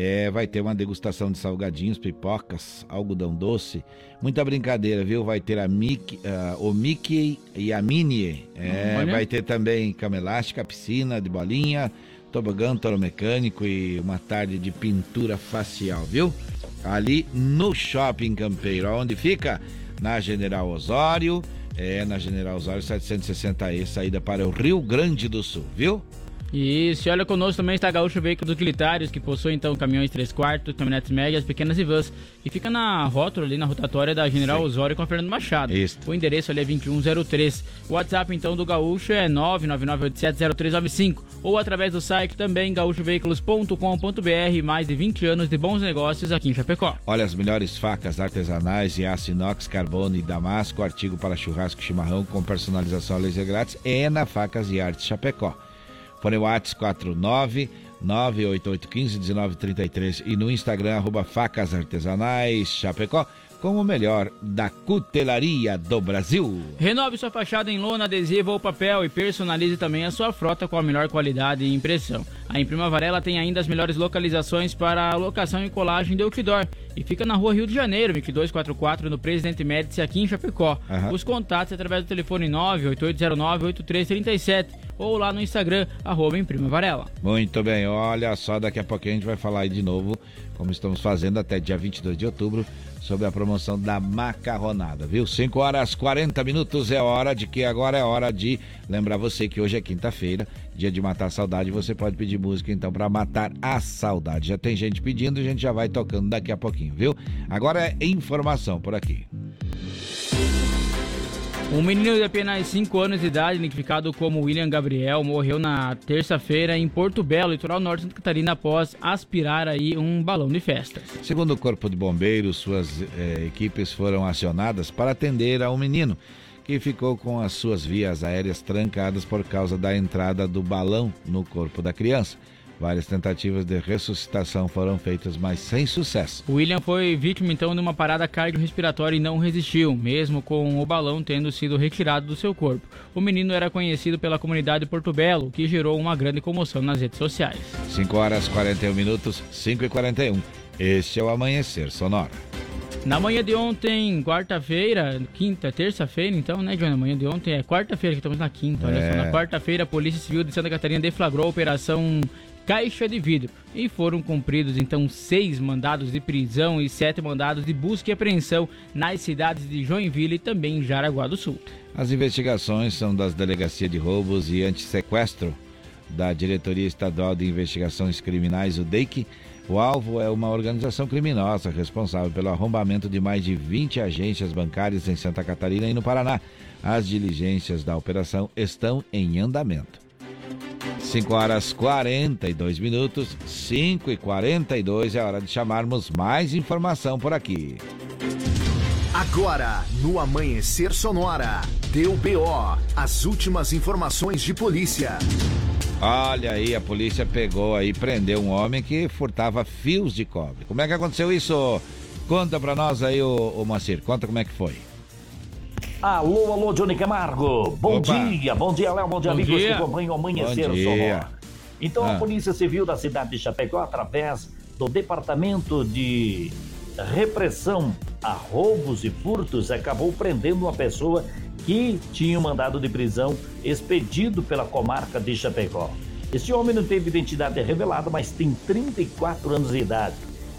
Speaker 1: é, vai ter uma degustação de salgadinhos, pipocas, algodão doce. Muita brincadeira, viu? Vai ter a Mickey, uh, o Mickey e a Minnie. É, vai ter também cama elástica, piscina de bolinha, tobogã, toro mecânico e uma tarde de pintura facial, viu? Ali no Shopping Campeiro, onde fica? Na General Osório, é na General Osório 760E, saída para o Rio Grande do Sul, viu?
Speaker 2: Isso, e olha conosco também está Gaúcho Veículos Utilitários, que possui então caminhões 3 quartos, caminhonetes médias, pequenas e vans. E fica na rótula ali na rotatória da General Sim. Osório com a Fernando Machado. Isso. O endereço ali é 2103. O WhatsApp então do Gaúcho é 999870395 ou através do site também gaúchoveículos.com.br. Mais de 20 anos de bons negócios aqui em Chapecó.
Speaker 1: Olha as melhores facas artesanais e aço inox, carbono e damasco, artigo para churrasco e chimarrão com personalização a laser grátis é na Facas e Artes Chapecó. Fone Whats 49 988151933 e no Instagram arroba Facas Artesanais Chapecó com o melhor da cutelaria do Brasil.
Speaker 2: Renove sua fachada em lona, adesivo ou papel e personalize também a sua frota com a melhor qualidade e impressão. A Imprima Varela tem ainda as melhores localizações para a locação e colagem de outdoor e fica na rua Rio de Janeiro, 2244, no Presidente Médici, aqui em Chapecó. Uhum. Os contatos através do telefone 98809-8337 ou lá no Instagram, arroba Imprima Varela.
Speaker 1: Muito bem, olha só, daqui a pouquinho a gente vai falar aí de novo, como estamos fazendo até dia 22 de outubro, sobre a promoção da macarronada, viu? 5 horas 40 minutos é hora de que agora é hora de lembrar você que hoje é quinta-feira, dia de matar a saudade, você pode pedir música então para matar a saudade. Já tem gente pedindo, a gente já vai tocando daqui a pouquinho, viu? Agora é informação por aqui.
Speaker 2: Um menino de apenas 5 anos de idade, identificado como William Gabriel, morreu na terça-feira em Porto Belo, litoral norte de Santa Catarina, após aspirar aí um balão de festas.
Speaker 1: Segundo o Corpo de Bombeiros, suas eh, equipes foram acionadas para atender ao menino, que ficou com as suas vias aéreas trancadas por causa da entrada do balão no corpo da criança. Várias tentativas de ressuscitação foram feitas, mas sem sucesso.
Speaker 2: William foi vítima então de uma parada cardiorrespiratória e não resistiu, mesmo com o balão tendo sido retirado do seu corpo. O menino era conhecido pela comunidade de Porto Belo, que gerou uma grande comoção nas redes sociais.
Speaker 1: 5 horas 41 minutos, 5 e 41. Este é o Amanhecer Sonora.
Speaker 2: Na manhã de ontem, quarta-feira, quinta, terça-feira, então, né, João? Na manhã de ontem é quarta-feira, que estamos na quinta. Olha é. só, na quarta-feira, a Polícia Civil de Santa Catarina deflagrou a Operação caixa de vidro e foram cumpridos então seis mandados de prisão e sete mandados de busca e apreensão nas cidades de Joinville e também em Jaraguá do Sul.
Speaker 1: As investigações são das Delegacia de Roubos e Antissequestro da Diretoria Estadual de Investigações Criminais, o DEIC. O alvo é uma organização criminosa responsável pelo arrombamento de mais de 20 agências bancárias em Santa Catarina e no Paraná. As diligências da operação estão em andamento. 5 horas 42 minutos, 5 e 42 é hora de chamarmos mais informação por aqui.
Speaker 18: Agora, no Amanhecer Sonora, deu BO, as últimas informações de polícia.
Speaker 1: Olha aí, a polícia pegou aí, prendeu um homem que furtava fios de cobre. Como é que aconteceu isso? Conta pra nós aí, ô, ô Macir, conta como é que foi.
Speaker 4: Alô, alô, Johnny Camargo. Bom Opa. dia, bom dia, Léo, bom dia, bom amigos dia. que acompanham o Amanhecer Sonora. Então, ah. a Polícia Civil da cidade de Chapecó, através do Departamento de Repressão a Roubos e Furtos, acabou prendendo uma pessoa que tinha um mandado de prisão expedido pela comarca de Chapecó. Este homem não teve identidade revelada, mas tem 34 anos de idade.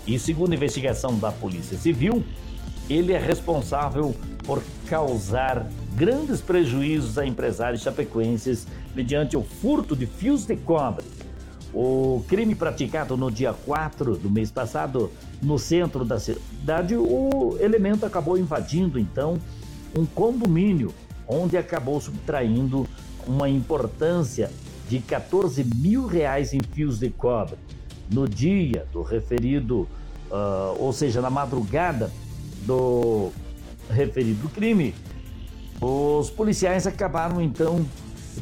Speaker 4: E segundo a investigação da Polícia Civil, ele é responsável por causar grandes prejuízos a empresários chapecoenses mediante o furto de fios de cobre. O crime praticado no dia 4 do mês passado, no centro da cidade, o elemento acabou invadindo então um condomínio, onde acabou subtraindo uma importância de 14 mil reais em fios de cobre. No dia do referido, uh, ou seja, na madrugada do referido crime, os policiais acabaram então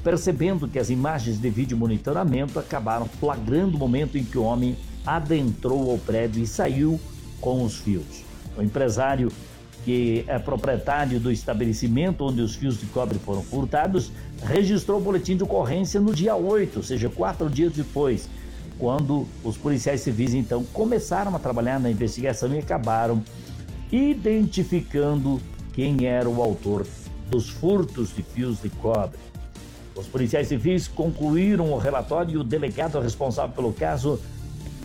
Speaker 4: percebendo que as imagens de vídeo monitoramento acabaram flagrando o momento em que o homem adentrou ao prédio e saiu com os fios. O empresário, que é proprietário do estabelecimento onde os fios de cobre foram furtados, registrou o boletim de ocorrência no dia 8, ou seja, quatro dias depois, quando os policiais civis então começaram a trabalhar na investigação e acabaram identificando quem era o autor dos furtos de fios de cobre. Os policiais civis concluíram o relatório e o delegado responsável pelo caso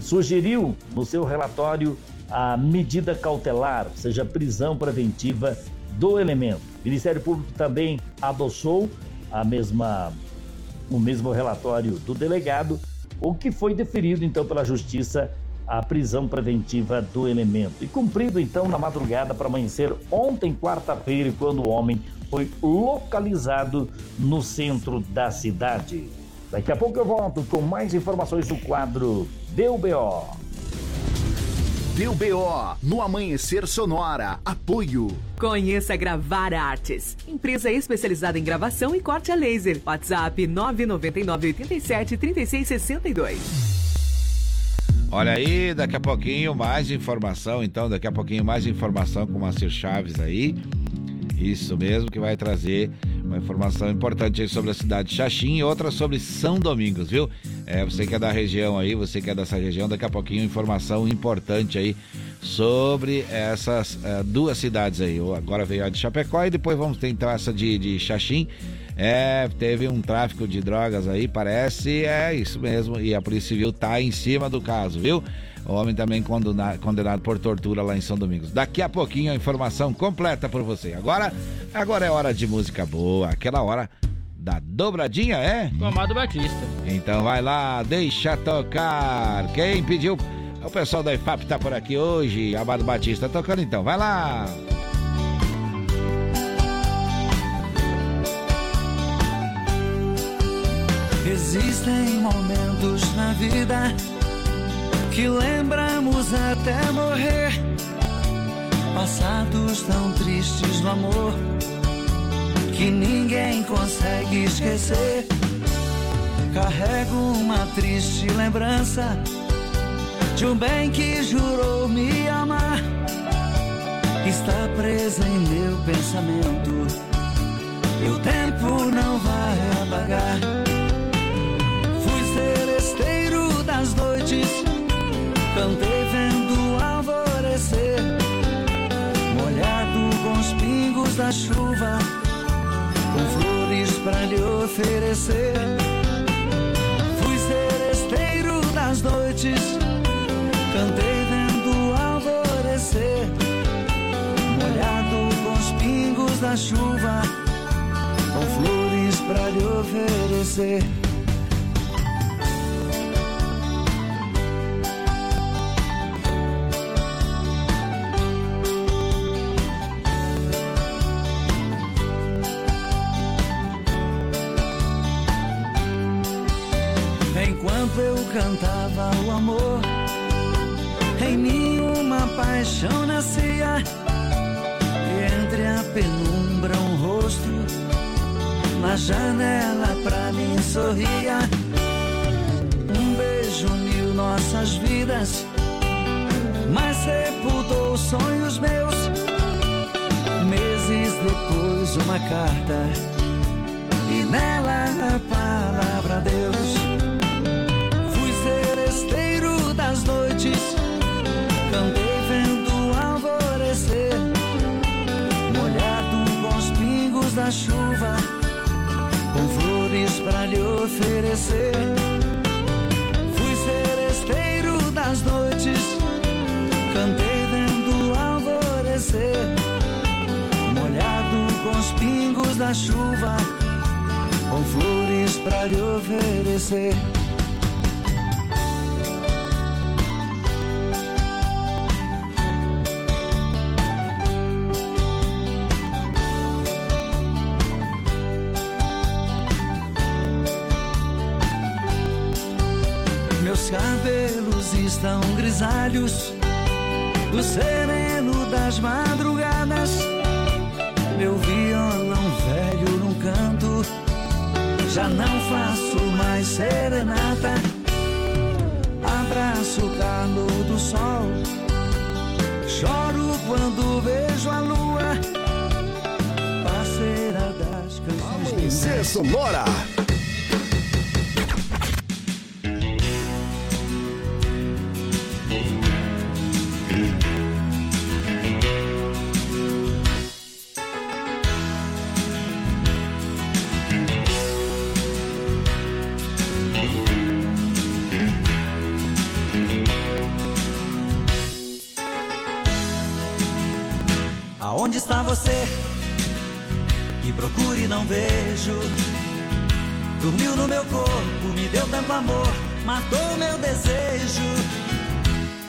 Speaker 4: sugeriu no seu relatório a medida cautelar, ou seja, prisão preventiva do elemento. O Ministério Público também adoçou a mesma no mesmo relatório do delegado, o que foi deferido então pela Justiça a prisão preventiva do elemento. E cumprido então na madrugada para amanhecer ontem, quarta-feira, quando o homem foi localizado no centro da cidade. Daqui a pouco eu volto com mais informações do quadro Deu BO.
Speaker 18: Deu BO no Amanhecer Sonora. Apoio.
Speaker 23: Conheça Gravar Artes, empresa especializada em gravação e corte a laser. WhatsApp 999 87 3662.
Speaker 1: Olha aí, daqui a pouquinho mais informação, então, daqui a pouquinho mais informação com o Macir Chaves aí. Isso mesmo, que vai trazer uma informação importante aí sobre a cidade de Xaxim e outra sobre São Domingos, viu? É, você que é da região aí, você que é dessa região, daqui a pouquinho informação importante aí sobre essas uh, duas cidades aí. Agora veio a de Chapecó e depois vamos ter então essa de, de Xaxim. É, teve um tráfico de drogas aí, parece, é isso mesmo, e a Polícia Civil tá em cima do caso, viu? O homem também condenado, condenado por tortura lá em São Domingos. Daqui a pouquinho a informação completa por você. Agora, agora é hora de música boa, aquela hora da dobradinha, é?
Speaker 2: Com Amado Batista.
Speaker 1: Então vai lá, deixa tocar. Quem pediu? O pessoal da IFAP tá por aqui hoje. Amado Batista tocando então, vai lá.
Speaker 9: Existem momentos na vida que lembramos até morrer. Passados tão tristes no amor que ninguém consegue esquecer. Carrego uma triste lembrança de um bem que jurou me amar. Está presa em meu pensamento e o tempo não vai apagar. Das noites, cantei vendo alvorecer, molhado com os pingos da chuva com flores para lhe oferecer. Fui seresteiro das noites, cantei vendo alvorecer, molhado com os pingos da chuva, com flores para lhe oferecer. Paixão nascia, e entre a penumbra um rosto, na janela pra mim sorria. Um beijo uniu nossas vidas, mas sepultou sonhos meus. Meses depois, uma carta, e nela a palavra Deus. das noites, da chuva, com flores para lhe oferecer. Fui seresteiro das noites, cantei vendo alvorecer, molhado com os pingos da chuva, com flores para lhe oferecer.
Speaker 18: Sonora.
Speaker 9: você e procure não vejo. Dormiu no meu corpo, me deu tanto amor, matou meu desejo.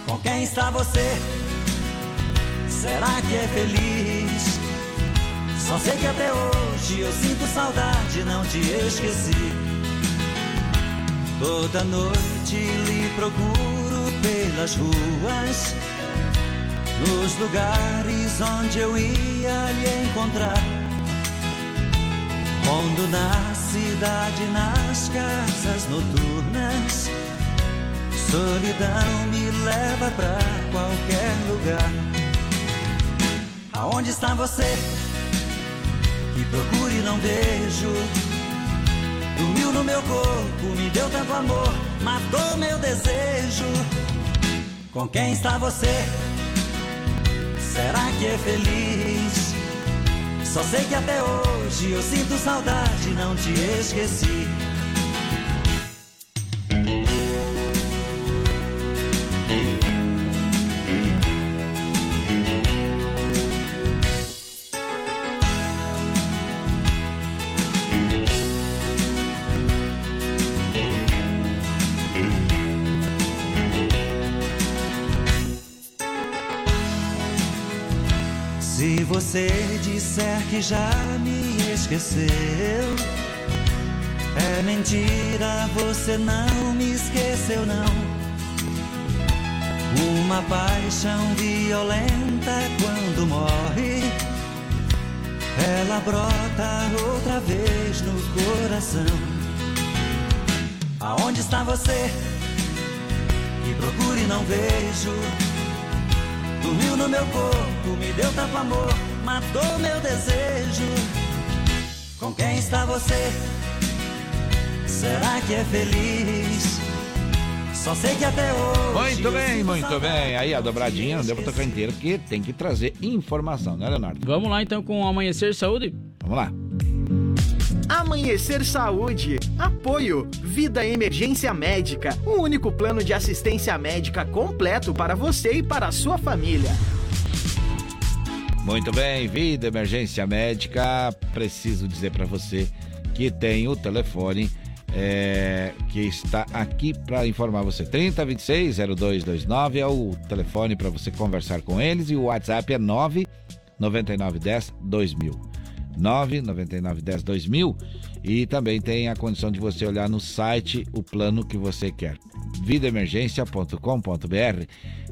Speaker 9: Com quem está você? Será que é feliz? Só sei que até hoje eu sinto saudade, não te esqueci. Toda noite lhe procuro pelas ruas, nos lugares onde eu ia lhe encontrar. Rondo na cidade, nas casas noturnas. Solidão me leva pra qualquer lugar. Aonde está você? Que procuro e não vejo. Dormiu no meu corpo, me deu tanto amor, matou meu desejo. Com quem está você? Será que é feliz? Só sei que até hoje eu sinto saudade, não te esqueci. Disser que já me esqueceu, é mentira, você não me esqueceu, não. Uma paixão violenta quando morre, ela brota outra vez no coração. Aonde está você? Que procure não vejo. Dormiu no meu corpo, me deu tanto amor, matou meu desejo. Com quem está você? Será que é feliz? Só sei que até hoje.
Speaker 1: Muito bem, muito bem. Aí a dobradinha não deu pra tocar inteiro, porque tem que trazer informação, né, Leonardo?
Speaker 2: Vamos lá então com o Amanhecer Saúde?
Speaker 1: Vamos lá.
Speaker 24: Amanhecer Saúde. Apoio. Vida Emergência Médica. O único plano de assistência médica completo para você e para a sua família.
Speaker 1: Muito bem, Vida Emergência Médica. Preciso dizer para você que tem o telefone é, que está aqui para informar você. 3026 0229 é o telefone para você conversar com eles e o WhatsApp é 99910 2000. 99910 2000 e também tem a condição de você olhar no site o plano que você quer vidaemergência.com.br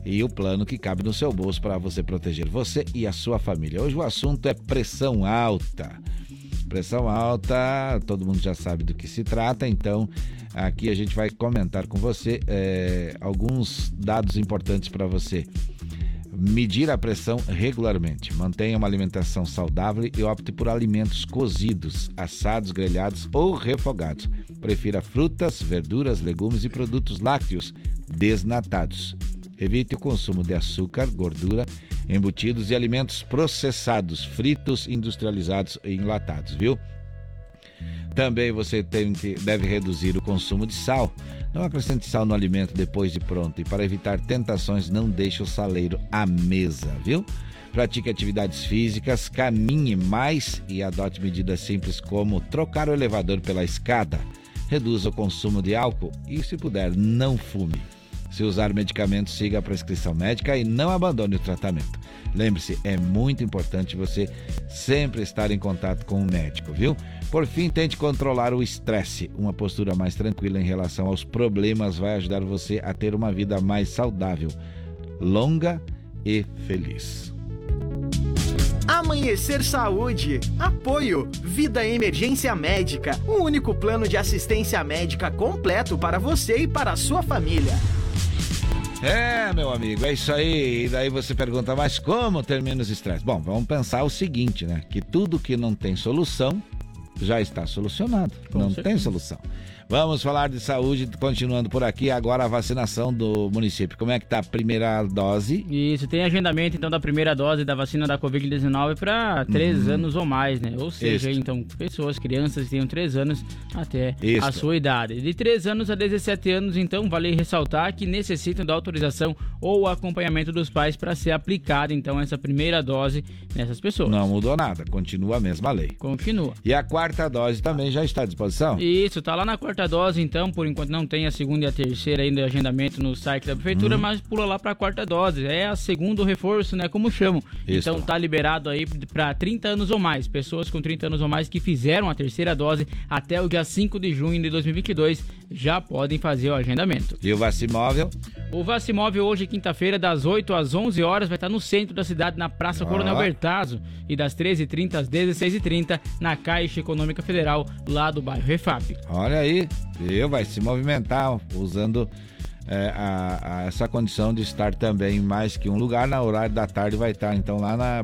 Speaker 1: e o plano que cabe no seu bolso para você proteger você e a sua família. Hoje o assunto é pressão alta. Pressão alta, todo mundo já sabe do que se trata, então aqui a gente vai comentar com você é, alguns dados importantes para você medir a pressão regularmente. Mantenha uma alimentação saudável e opte por alimentos cozidos, assados, grelhados ou refogados. Prefira frutas, verduras, legumes e produtos lácteos desnatados. Evite o consumo de açúcar, gordura, embutidos e alimentos processados, fritos, industrializados e enlatados, viu? Também você tem que, deve reduzir o consumo de sal. Não acrescente sal no alimento depois de pronto e para evitar tentações, não deixe o saleiro à mesa, viu? Pratique atividades físicas, caminhe mais e adote medidas simples como trocar o elevador pela escada. Reduza o consumo de álcool e, se puder, não fume. Se usar medicamentos, siga a prescrição médica e não abandone o tratamento. Lembre-se, é muito importante você sempre estar em contato com o médico, viu? Por fim, tente controlar o estresse. Uma postura mais tranquila em relação aos problemas vai ajudar você a ter uma vida mais saudável, longa e feliz.
Speaker 24: Amanhecer Saúde. Apoio. Vida Emergência Médica. O único plano de assistência médica completo para você e para a sua família.
Speaker 1: É, meu amigo, é isso aí. E daí você pergunta, mas como ter menos estresse? Bom, vamos pensar o seguinte, né? Que tudo que não tem solução já está solucionado. Com não certeza. tem solução. Vamos falar de saúde, continuando por aqui. Agora a vacinação do município. Como é que tá a primeira dose?
Speaker 2: Isso, tem agendamento então da primeira dose da vacina da Covid-19 para três uhum. anos ou mais, né? Ou seja, então, pessoas, crianças que tenham três anos até a sua idade. De 3 anos a 17 anos, então, vale ressaltar que necessitam da autorização ou acompanhamento dos pais para ser aplicada, então, essa primeira dose nessas pessoas.
Speaker 1: Não mudou nada, continua a mesma lei.
Speaker 2: Continua.
Speaker 1: E a quarta dose também já está à disposição?
Speaker 2: Isso, tá lá na quarta dose, então, por enquanto não tem a segunda e a terceira ainda agendamento no site da prefeitura, uhum. mas pula lá para a quarta dose. É a segundo reforço, né, como chamam. Isso. Então tá liberado aí para 30 anos ou mais, pessoas com 30 anos ou mais que fizeram a terceira dose até o dia 5 de junho de 2022 já podem fazer o agendamento.
Speaker 1: E o Vacimóvel?
Speaker 2: O Vacimóvel hoje, quinta-feira, das 8 às 11 horas, vai estar no centro da cidade, na Praça ah. Coronel Bertazzo, e das 13h30 às 16h30 na Caixa Econômica Federal, lá do bairro Refap.
Speaker 1: Olha aí, eu vai se movimentar usando é, a, a essa condição de estar também mais que um lugar na horário da tarde vai estar então lá na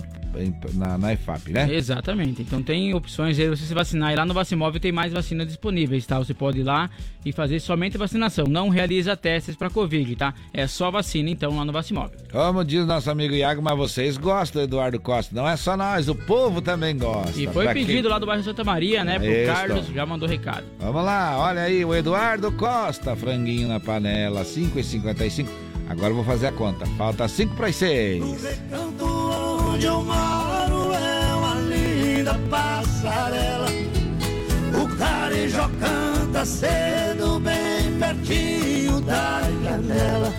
Speaker 1: na, na EFAP, né?
Speaker 2: Exatamente. Então tem opções de você se vacinar. E lá no Vacimóvel tem mais vacinas disponíveis, tá? Você pode ir lá e fazer somente vacinação. Não realiza testes para Covid, tá? É só vacina, então, lá no Vacimóvel.
Speaker 1: Como diz nosso amigo Iago, mas vocês gostam, Eduardo Costa. Não é só nós, o povo também gosta.
Speaker 2: E foi pra pedido quem... lá do bairro Santa Maria, né? Pro Isso. Carlos, já mandou recado.
Speaker 1: Vamos lá, olha aí, o Eduardo Costa, franguinho na panela, 5,55. Agora eu vou fazer a conta. Falta 5 para as 6
Speaker 25: onde eu moro é uma linda passarela. O carijó canta cedo, bem pertinho da janela.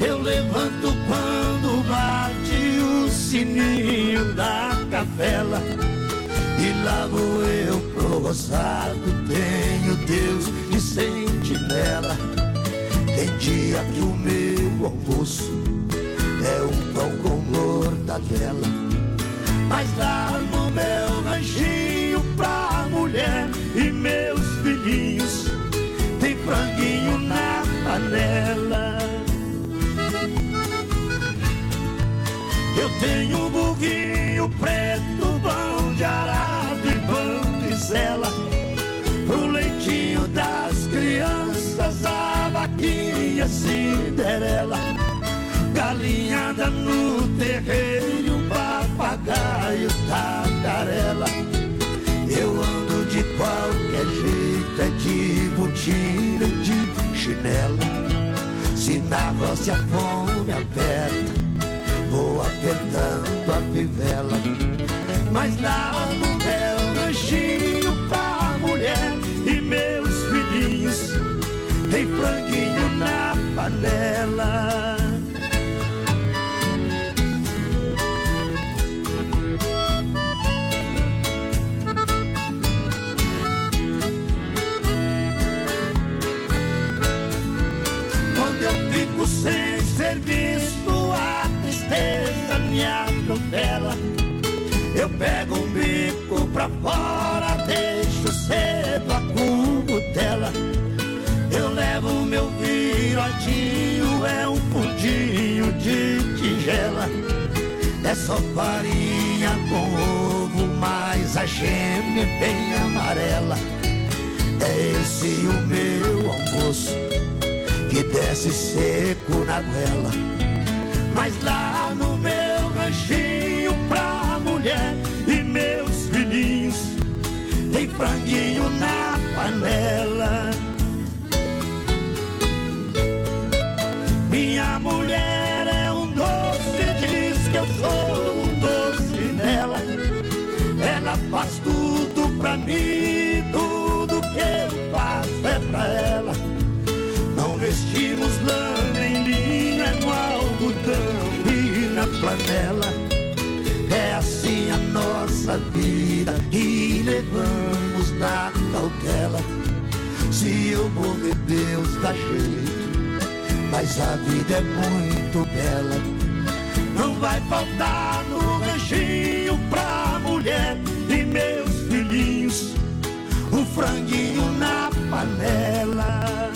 Speaker 25: Eu levanto quando bate o sininho da capela. E lá vou eu pro roçado, tenho Deus de sentinela. Dia que o meu almoço é um pão com mortadela. Mas lá no meu ranchinho pra mulher e meus filhinhos tem franguinho na panela. Eu tenho um burguinho preto, pão de arado e pão de zela. Pro leitinho das crianças, a vaquinha Cinderela galinhada no terreiro, papagaio, tagarela. Eu ando de qualquer jeito, é de botina, de chinela. Se na roça a fome aperta, vou apertando a fivela. Mas lá na panela. sem serviço, a tristeza me atropela. Eu pego um bico pra fora, tigela. É só farinha com ovo, mas a gema é bem amarela. É esse o meu almoço que desce seco na goela. Mas lá no meu ranchinho pra mulher e meus filhinhos tem franguinho na panela. Minha mulher mim, tudo que eu faço é pra ela vestimos lã em linha no algodão e na flanela. É assim a nossa vida e levamos na cautela. Se eu morrer, Deus dá jeito, mas a vida é muito bela. Não vai faltar no ranchinho pra mulher e meus o franguinho na panela.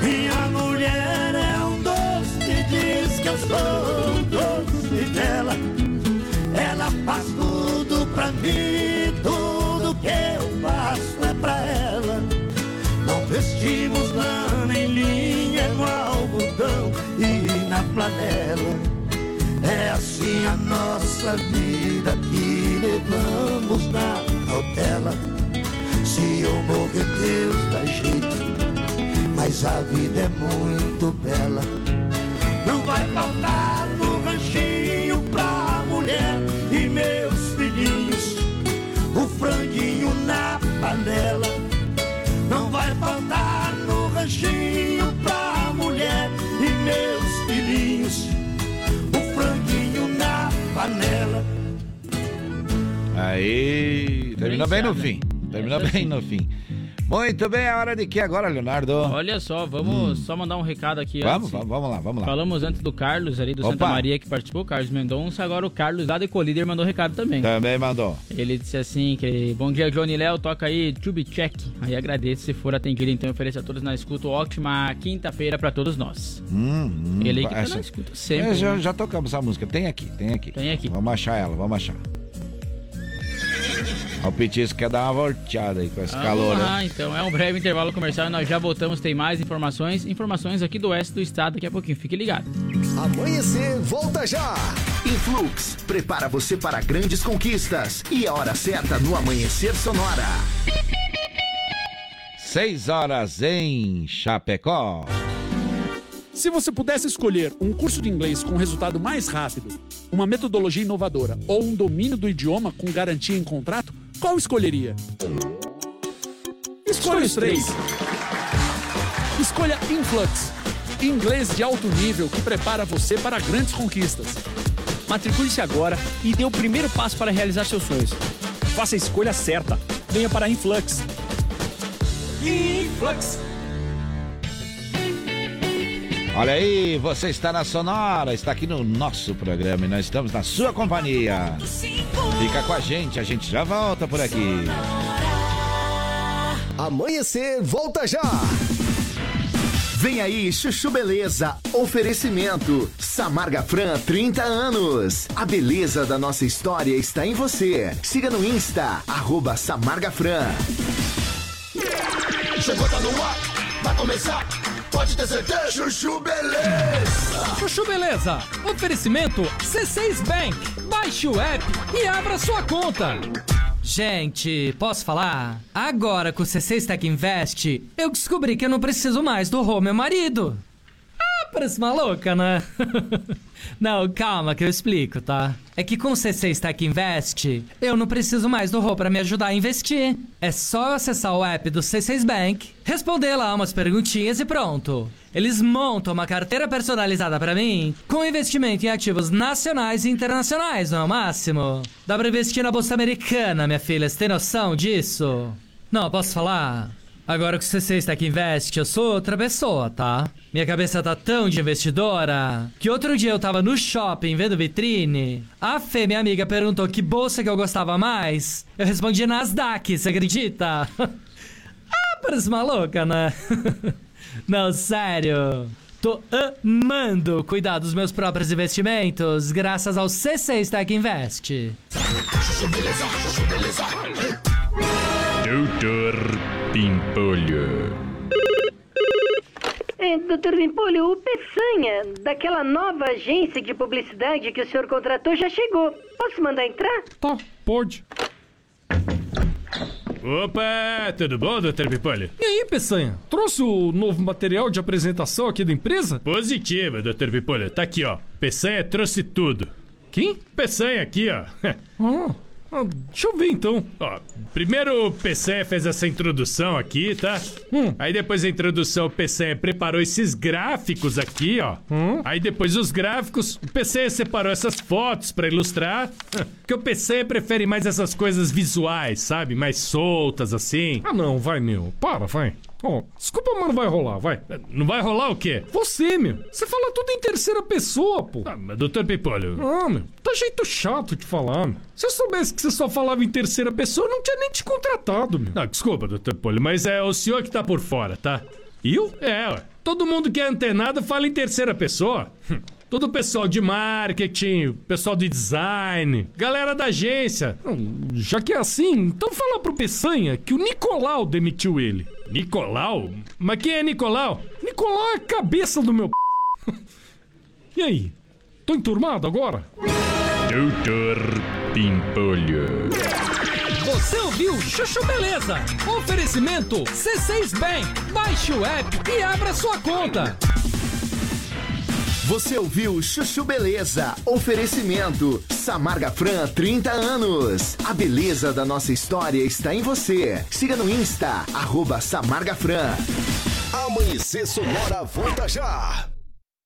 Speaker 9: Minha mulher é
Speaker 25: um doce, diz que eu sou doce dela. Ela faz tudo pra mim.
Speaker 9: Assim a nossa vida que levamos na cautela. Se eu morrer, Deus dá jeito, mas a vida é muito bela. Não vai faltar no ranchinho pra mulher e meus filhinhos, o franguinho na panela. Na panela.
Speaker 1: Aí, terminou bem no fim. Terminou bem no fim. Muito bem, a hora de que agora, Leonardo?
Speaker 2: Olha só, vamos hum. só mandar um recado aqui.
Speaker 1: Vamos, vamos, vamos lá, vamos lá.
Speaker 2: Falamos antes do Carlos ali do Opa. Santa Maria que participou, Carlos Mendonça. Agora o Carlos lá de Colíder mandou recado também.
Speaker 1: Também mandou.
Speaker 2: Ele disse assim: que bom dia, Johnny Léo, toca aí Tube Check. Aí agradeço se for atendido, então ofereço a todos na escuta. Ótima quinta-feira pra todos nós.
Speaker 1: Hum, hum,
Speaker 2: Ele que essa... tá na escuta sempre.
Speaker 1: É, já, né? já tocamos essa música. Tem aqui, tem aqui.
Speaker 2: Tem aqui.
Speaker 1: Vamos achar ela, vamos achar. O Petisco quer dar uma volteada aí com esse
Speaker 2: ah,
Speaker 1: calor.
Speaker 2: Ah, né? então é um breve intervalo comercial e nós já voltamos. Tem mais informações, informações aqui do oeste do estado daqui a pouquinho. Fique ligado.
Speaker 18: Amanhecer, volta já. Influx, prepara você para grandes conquistas. E a hora certa no Amanhecer Sonora.
Speaker 1: 6 horas em Chapecó.
Speaker 19: Se você pudesse escolher um curso de inglês com resultado mais rápido, uma metodologia inovadora ou um domínio do idioma com garantia em contrato, qual escolheria? Escolha os três. Escolha Influx, inglês de alto nível que prepara você para grandes conquistas. Matricule-se agora e dê o primeiro passo para realizar seus sonhos. Faça a escolha certa. Venha para Influx.
Speaker 18: Influx.
Speaker 1: Olha aí, você está na Sonora, está aqui no nosso programa e nós estamos na sua companhia. Fica com a gente, a gente já volta por aqui.
Speaker 18: Amanhecer, volta já! Vem aí, Chuchu Beleza. Oferecimento. Samarga Fran, 30 anos. A beleza da nossa história está em você. Siga no Insta, arroba Samarga Fran.
Speaker 9: Chegou, tá no ar, vai começar pode ter certeza. Chuchu Beleza.
Speaker 26: Chuchu Beleza. Oferecimento C6 Bank. Baixe o app e abra sua conta. Gente, posso falar? Agora com o C6 Tech Invest, eu descobri que eu não preciso mais do Rô, meu marido. Ah, parece maluca, né? Não, calma que eu explico, tá? É que com o C6 Tech Invest, eu não preciso mais do Rô para me ajudar a investir. É só acessar o app do C6 Bank, responder lá umas perguntinhas e pronto. Eles montam uma carteira personalizada para mim, com investimento em ativos nacionais e internacionais, não é o máximo? Dá pra investir na bolsa americana, minha filha, você tem noção disso? Não, posso falar? Agora que o C6 está aqui investe, eu sou outra pessoa, tá? Minha cabeça tá tão de investidora que outro dia eu tava no shopping vendo vitrine. A Fê, minha amiga, perguntou que bolsa que eu gostava mais. Eu respondi Nasdaq, você acredita? ah, parece maluca, né? Não, sério. Tô amando cuidar dos meus próprios investimentos graças ao C6 Tech Invest.
Speaker 27: Doutor Pimpolho.
Speaker 28: Doutor Pimpolho, o Peçanha, daquela nova agência de publicidade que o senhor contratou, já chegou. Posso mandar entrar?
Speaker 19: Tá, pode.
Speaker 27: Opa, tudo bom, doutor Pimpolho?
Speaker 19: E aí, Peçanha? Trouxe o novo material de apresentação aqui da empresa?
Speaker 27: Positivo, doutor Pimpolho. Tá aqui, ó. Peçanha trouxe tudo.
Speaker 19: Quem?
Speaker 27: Peçanha aqui, ó.
Speaker 19: Ah. Ah, deixa eu ver então.
Speaker 27: Ó, primeiro o PC fez essa introdução aqui, tá? Hum. Aí depois da introdução o PC preparou esses gráficos aqui, ó. Hum. Aí depois os gráficos, o PC separou essas fotos para ilustrar. Porque o PC prefere mais essas coisas visuais, sabe? Mais soltas assim.
Speaker 19: Ah não, vai meu. Para, vai. Oh, desculpa, mas não vai rolar, vai.
Speaker 27: Não vai rolar o quê?
Speaker 19: Você, meu. Você fala tudo em terceira pessoa, pô.
Speaker 27: Ah, mas doutor Pipolho.
Speaker 19: Ah, meu. Tá jeito chato de falar, meu. Se eu soubesse que você só falava em terceira pessoa, eu não tinha nem te contratado, meu.
Speaker 27: Não, desculpa, doutor Pipolho, mas é o senhor que tá por fora, tá?
Speaker 19: Eu?
Speaker 27: É, ué. Todo mundo que é antenado fala em terceira pessoa. Todo o pessoal de marketing, pessoal de design, galera da agência.
Speaker 19: Já que é assim, então fala pro Peçanha que o Nicolau demitiu ele.
Speaker 27: Nicolau? Mas quem é Nicolau?
Speaker 19: Nicolau é a cabeça do meu.
Speaker 27: E aí? Tô enturmado agora?
Speaker 29: Doutor Pimpolho.
Speaker 26: Você ouviu Chuchu Beleza? Oferecimento C6 Bank. Baixe o app e abra sua conta.
Speaker 18: Você ouviu Chuchu Beleza? Oferecimento Samarga Fran 30 anos. A beleza da nossa história está em você. Siga no Insta, arroba Samarga Fran.
Speaker 16: Amanhecer Sonora volta já.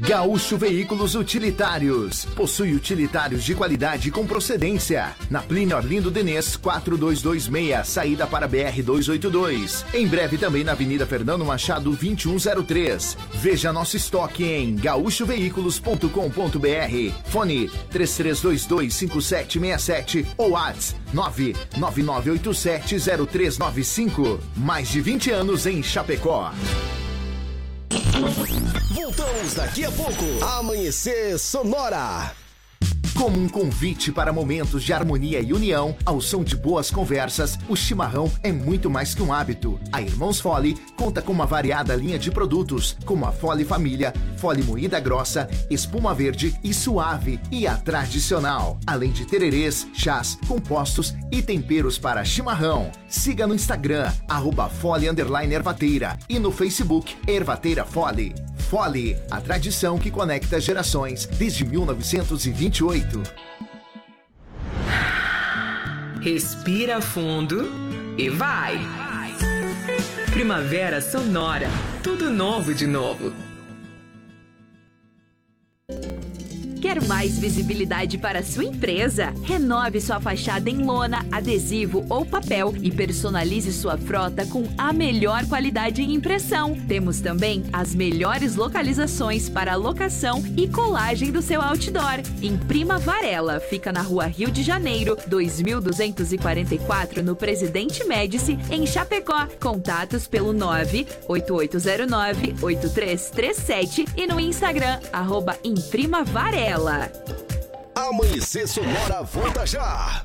Speaker 18: Gaúcho Veículos Utilitários. Possui utilitários de qualidade com procedência. Na Plínio Orlindo Denês, 4226, saída para BR 282. Em breve também na Avenida Fernando Machado 2103. Veja nosso estoque em gaúchoveículos.com.br. Fone 33225767 ou WhatsApp 999870395. Mais de 20 anos em Chapecó.
Speaker 16: Voltamos daqui a pouco. Amanhecer Sonora.
Speaker 18: Como um convite para momentos de harmonia e união, ao som de boas conversas, o chimarrão é muito mais que um hábito. A Irmãos Fole conta com uma variada linha de produtos, como a Fole Família, Fole Moída Grossa, Espuma Verde e Suave e a Tradicional. Além de tererês, chás, compostos e temperos para chimarrão. Siga no Instagram, arroba Fole Ervateira e no Facebook Ervateira Fole. Fole, a tradição que conecta gerações desde 1928.
Speaker 23: Respira fundo e vai. Primavera Sonora. Tudo novo de novo.
Speaker 22: Quer mais visibilidade para sua empresa? Renove sua fachada em lona, adesivo ou papel e personalize sua frota com a melhor qualidade em impressão. Temos também as melhores localizações para locação e colagem do seu outdoor. Imprima Varela, fica na rua Rio de Janeiro, 2244, no Presidente Médici, em Chapecó. Contatos pelo 98809-8337 e no Instagram, arroba Imprima Varela.
Speaker 16: Amanhecer Sonora volta já.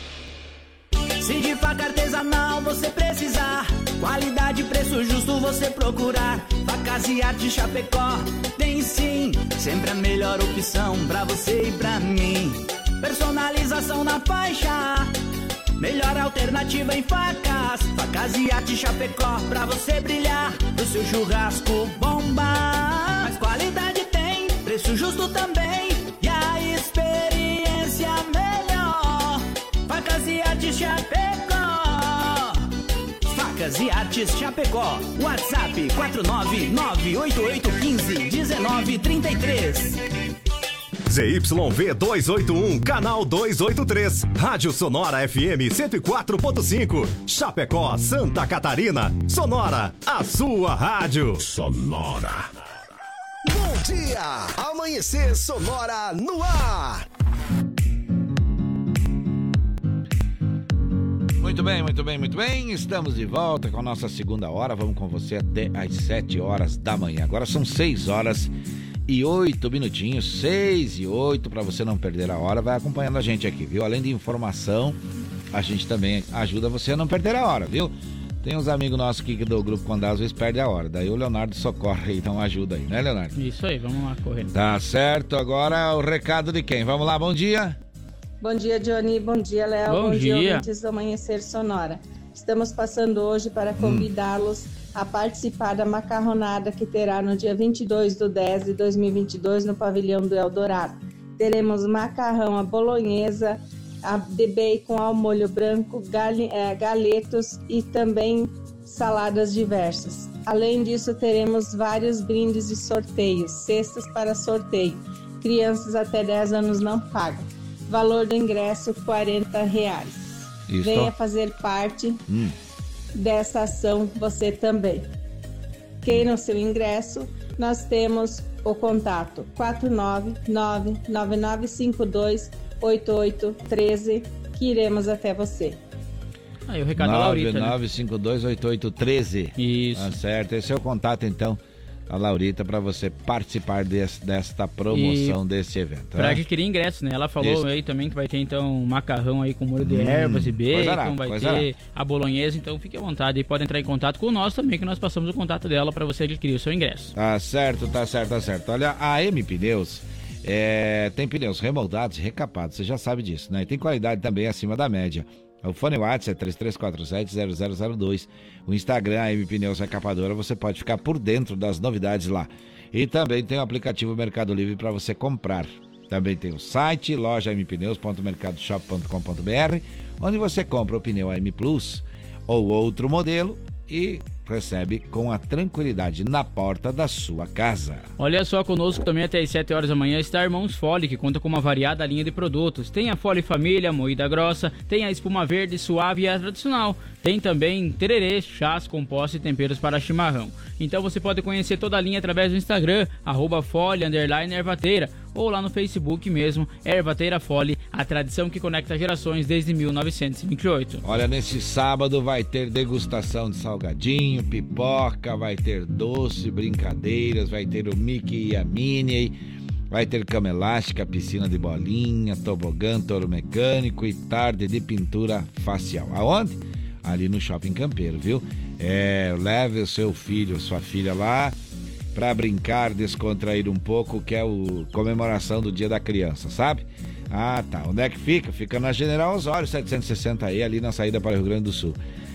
Speaker 30: Se de faca artesanal você precisar, qualidade e preço justo você procurar. Facas e arte Chapecó, tem sim, sempre a melhor opção pra você e pra mim. Personalização na faixa, melhor alternativa em facas. Facas e arte Chapecó, pra você brilhar, pro seu churrasco bomba. Mas qualidade tem, preço justo também, Facas e artes Chapecó. Facas e artes Chapecó. WhatsApp 49988151933.
Speaker 31: ZYV 281, canal 283. Rádio Sonora FM 104.5. Chapecó, Santa Catarina. Sonora, a sua rádio. Sonora.
Speaker 16: Bom dia! Amanhecer Sonora no ar.
Speaker 1: Muito bem, muito bem, muito bem. Estamos de volta com a nossa segunda hora. Vamos com você até às 7 horas da manhã. Agora são 6 horas e 8 minutinhos, 6 e 8, para você não perder a hora. Vai acompanhando a gente aqui, viu? Além de informação, a gente também ajuda você a não perder a hora, viu? Tem uns amigos nossos aqui do grupo quando às vezes perde a hora. Daí o Leonardo socorre, então ajuda aí, né, Leonardo?
Speaker 2: Isso aí, vamos lá correr.
Speaker 1: Tá certo. Agora o recado de quem? Vamos lá, bom dia.
Speaker 32: Bom dia, Johnny. Bom dia, Léo.
Speaker 2: Bom
Speaker 32: Bom, dia,
Speaker 2: dia.
Speaker 32: ouvintes do Amanhecer Sonora. Estamos passando hoje para convidá-los a participar da macarronada que terá no dia 22 do 10 de 2022 no pavilhão do Eldorado. Teremos macarrão à bolonhesa, de bacon ao molho branco, é, galetos e também saladas diversas. Além disso, teremos vários brindes e sorteios, cestas para sorteio. Crianças até 10 anos não pagam. Valor do ingresso 40 reais. Isso. Venha fazer parte hum. dessa ação você também. Queira o seu ingresso, nós temos o contato 49999528813 que iremos até você.
Speaker 1: Aí o recado 9, da Laurita. 9528813. Né? Isso. Tá certo, esse é o contato então a Laurita para você participar desse, desta promoção e desse evento.
Speaker 2: Para né? adquirir ingressos, né? Ela falou Isso. aí também que vai ter então um macarrão aí com molho de hum, ervas e bacon, vai ter a bolonhesa, então fique à vontade e pode entrar em contato com nós também que nós passamos o contato dela para você adquirir o seu ingresso.
Speaker 1: Tá certo, tá certo, tá certo. Olha, a M Pneus é, tem pneus remoldados e recapados, você já sabe disso, né? E tem qualidade também acima da média. O fone WhatsApp é 3347-0002. O Instagram, a M Pneus Recapadora, você pode ficar por dentro das novidades lá. E também tem o aplicativo Mercado Livre para você comprar. Também tem o site lojampneus.mercadoshop.com.br, onde você compra o pneu AM Plus ou outro modelo e recebe com a tranquilidade na porta da sua casa.
Speaker 2: Olha só conosco também até as 7 horas da manhã está Irmãos Fole, que conta com uma variada linha de produtos. Tem a Fole Família, moída grossa, tem a espuma verde suave e a tradicional. Tem também tererê, chás, compostos e temperos para chimarrão. Então você pode conhecer toda a linha através do Instagram, arroba fole, ervateira, ou lá no Facebook mesmo, Ervateira Fole, a tradição que conecta gerações desde 1928.
Speaker 1: Olha, nesse sábado vai ter degustação de salgadinho, pipoca, vai ter doce, brincadeiras, vai ter o Mickey e a Minnie, vai ter cama elástica, piscina de bolinha, tobogã, touro mecânico e tarde de pintura facial. Aonde? Ali no Shopping Campeiro, viu? É, leve o seu filho, sua filha lá para brincar, descontrair um pouco, que é o comemoração do Dia da Criança, sabe? Ah, tá. Onde é que fica? Fica na General Osório 760E, ali na saída para o Rio Grande do Sul.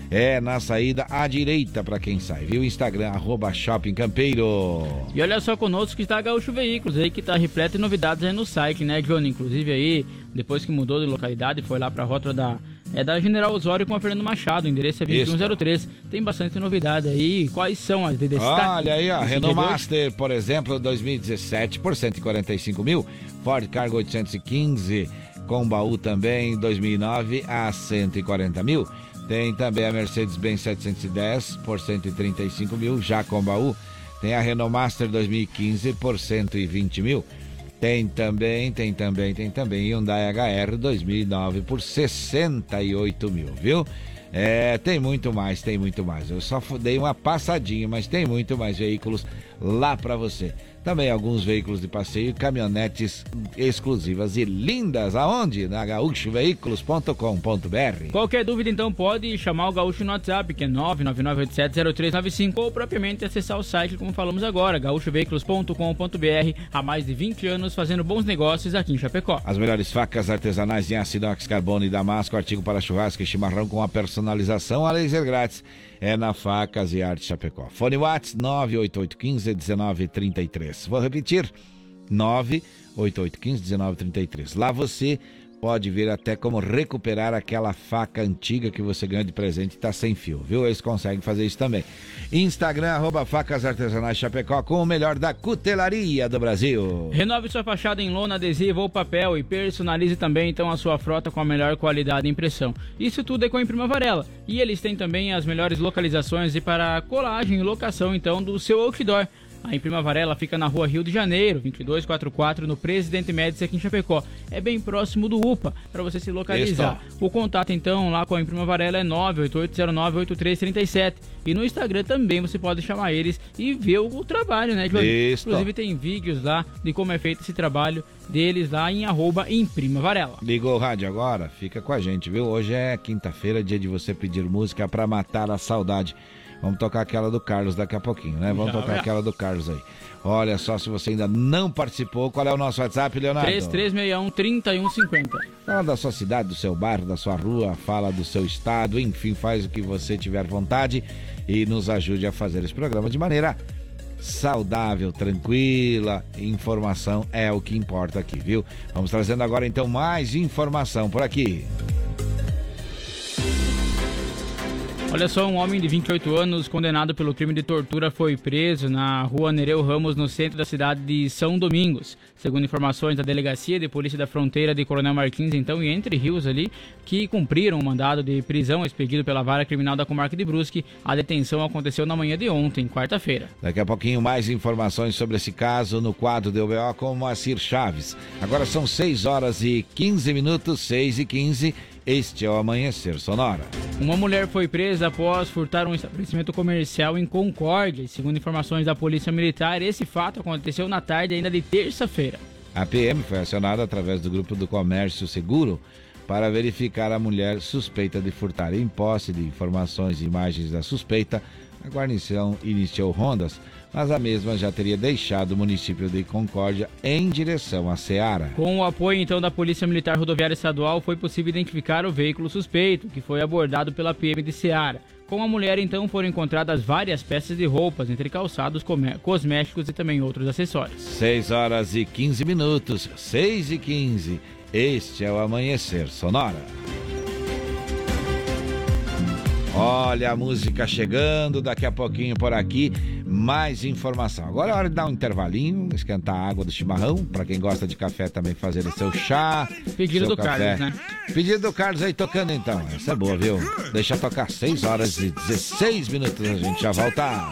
Speaker 1: É na saída à direita para quem sai, viu? Instagram, arroba Shopping Campeiro.
Speaker 2: E olha só conosco que está a Gaúcho Veículos aí, que está repleto de novidades aí no site, né, Johnny? Inclusive aí, depois que mudou de localidade, foi lá para a rota da é da General Osório com a Fernando Machado, o endereço é 2103. Tem bastante novidade aí. Quais são as de
Speaker 1: destaque? Olha aí, a Renault Master, por exemplo, 2017 por 145 mil. Ford Cargo 815 com baú também, 2009 a 140 mil. Tem também a Mercedes-Benz 710 por 135 mil, já com baú. Tem a Renault Master 2015 por 120 mil. Tem também, tem também, tem também Hyundai HR 2009 por 68 mil, viu? É, tem muito mais, tem muito mais. Eu só dei uma passadinha, mas tem muito mais veículos lá para você. Também alguns veículos de passeio, caminhonetes exclusivas e lindas. Aonde? Na gaúchoveículos.com.br.
Speaker 2: Qualquer dúvida, então, pode chamar o Gaúcho no WhatsApp, que é 999870395, ou propriamente acessar o site, como falamos agora, gaúchoveículos.com.br. Há mais de 20 anos fazendo bons negócios aqui em Chapecó.
Speaker 1: As melhores facas artesanais em ácido carbono e damasco, artigo para churrasco e chimarrão com a personalização a laser grátis é na Facas e Arte Chapecó. Fone Whats 988151933. Vou repetir, 988151933. Lá você pode ver até como recuperar aquela faca antiga que você ganhou de presente e está sem fio, viu? Eles conseguem fazer isso também. Instagram, arroba Facas Artesanais Chapecó, com o melhor da cutelaria do Brasil.
Speaker 2: Renove sua fachada em lona, adesivo ou papel e personalize também então a sua frota com a melhor qualidade de impressão. Isso tudo é com a Imprima Varela. E eles têm também as melhores localizações e para colagem e locação então do seu outdoor. A Imprima Varela fica na rua Rio de Janeiro, 2244, no Presidente Médici aqui em Chapecó. É bem próximo do UPA, para você se localizar. O contato então lá com a Imprima Varela é 988098337. E no Instagram também você pode chamar eles e ver o, trabalho, né, Johnny? Inclusive tem vídeos lá de como é feito esse trabalho deles lá em arroba Imprima Varela.
Speaker 1: Ligou o rádio agora? Fica com a gente, viu? Hoje é quinta-feira, dia de você pedir música para matar a saudade. Vamos tocar aquela do Carlos daqui a pouquinho, né? Vamos Já tocar aquela do Carlos aí. Olha só, se você ainda não participou, qual é o nosso WhatsApp, Leonardo?
Speaker 2: 3361-3150.
Speaker 1: Fala da sua cidade, do seu bairro, da sua rua, fala do seu estado, enfim, faz o que você tiver vontade e nos ajude a fazer esse programa de maneira
Speaker 33: saudável, tranquila. Informação é o que importa aqui, viu? Vamos trazendo agora então mais informação por aqui.
Speaker 2: Olha só, um homem de 28 anos condenado pelo crime de tortura foi preso na rua Nereu Ramos, no centro da cidade de São Domingos. Segundo informações da Delegacia de Polícia da Fronteira de Coronel Martins, então, e Entre Rios ali, que cumpriram o mandado de prisão expedido pela Vara Criminal da Comarca de Brusque, a detenção aconteceu na manhã de ontem, quarta-feira.
Speaker 33: Daqui a pouquinho mais informações sobre esse caso no quadro do UBO com Moacir Chaves. Agora são 6 horas e 15 minutos, 6 e 15 este é o Amanhecer Sonora.
Speaker 2: Uma mulher foi presa após furtar um estabelecimento comercial em Concórdia. segundo informações da Polícia Militar, esse fato aconteceu na tarde ainda de terça-feira.
Speaker 33: A PM foi acionada através do Grupo do Comércio Seguro para verificar a mulher suspeita de furtar. Em posse de informações e imagens da suspeita, a guarnição iniciou rondas mas a mesma já teria deixado o município de Concórdia em direção à Ceará.
Speaker 2: Com o apoio então da Polícia Militar Rodoviária Estadual, foi possível identificar o veículo suspeito, que foi abordado pela PM de Ceará. Com a mulher, então, foram encontradas várias peças de roupas, entre calçados, cosméticos e também outros acessórios.
Speaker 33: 6 horas e 15 minutos, 6 e 15. Este é o Amanhecer Sonora. Olha a música chegando, daqui a pouquinho por aqui, mais informação. Agora é hora de dar um intervalinho, esquentar a água do chimarrão, para quem gosta de café também fazer o seu chá.
Speaker 2: Pedido
Speaker 33: seu
Speaker 2: do café. Carlos, né?
Speaker 33: Pedido do Carlos aí tocando então. Essa é boa, viu? Deixa tocar 6 horas e 16 minutos, a gente já volta.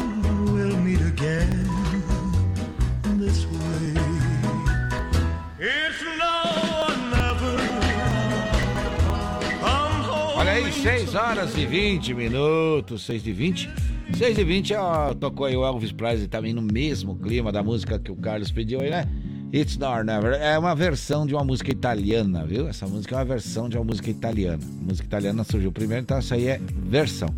Speaker 1: 6 horas e 20 minutos, 6 e 20. 6 e 20, ó, tocou aí o Elvis Presley também no mesmo clima da música que o Carlos pediu aí, né? It's Not Never. É uma versão de uma música italiana, viu? Essa música é uma versão de uma música italiana. A música italiana surgiu primeiro, então essa aí é versão.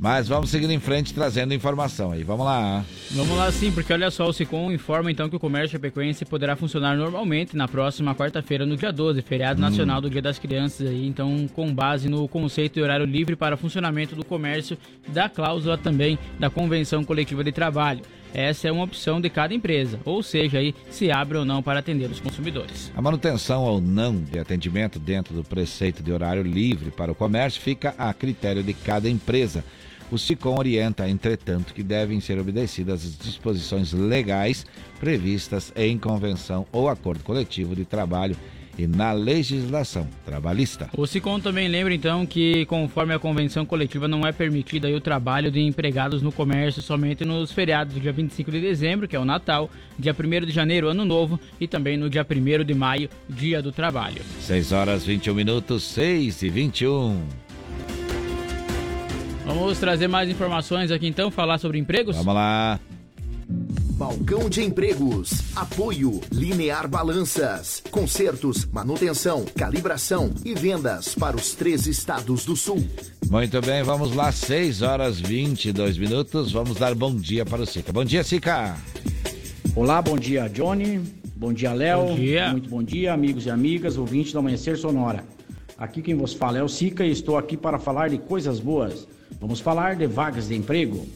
Speaker 1: Mas vamos seguindo em frente trazendo informação aí. Vamos lá.
Speaker 2: Vamos lá sim, porque olha só, o Sicom informa então que o comércio chapecoense poderá funcionar normalmente na próxima quarta-feira, no dia 12, feriado
Speaker 1: Hum.
Speaker 2: nacional do Dia das Crianças aí, então com base no conceito de horário livre para funcionamento do comércio, da cláusula também da Convenção Coletiva de Trabalho. Essa é uma opção de cada empresa, ou seja, aí se abre ou não para atender os consumidores.
Speaker 1: A manutenção ou não de atendimento dentro do preceito de horário livre para o comércio fica a critério de cada empresa. O SICOM orienta, entretanto, que devem ser obedecidas as disposições legais previstas em convenção ou acordo coletivo de trabalho e na legislação trabalhista.
Speaker 2: O SICOM também lembra então que, conforme a convenção coletiva, não é permitido o trabalho de empregados no comércio somente nos feriados do dia 25 de dezembro, que é o Natal, dia 1 de janeiro, Ano Novo, e também no dia 1 de maio, Dia do Trabalho.
Speaker 1: 6 horas 21 minutos, 6 e 21.
Speaker 2: Vamos trazer mais informações aqui então, falar sobre empregos?
Speaker 1: Vamos lá.
Speaker 18: Balcão de Empregos. Apoio Linear Balanças. Consertos, manutenção, calibração e vendas para os três estados do sul.
Speaker 1: Muito bem, vamos lá, 6 horas 22 minutos. Vamos dar bom dia para o Sica. Bom dia, Sica.
Speaker 34: Olá, bom dia, Johnny. Bom dia, Léo.
Speaker 2: Bom dia.
Speaker 34: Muito bom dia, amigos e amigas, ouvintes do Amanhecer Sonora. Aqui quem vos fala é o Sica e estou aqui para falar de coisas boas. Vamos falar de vagas de emprego.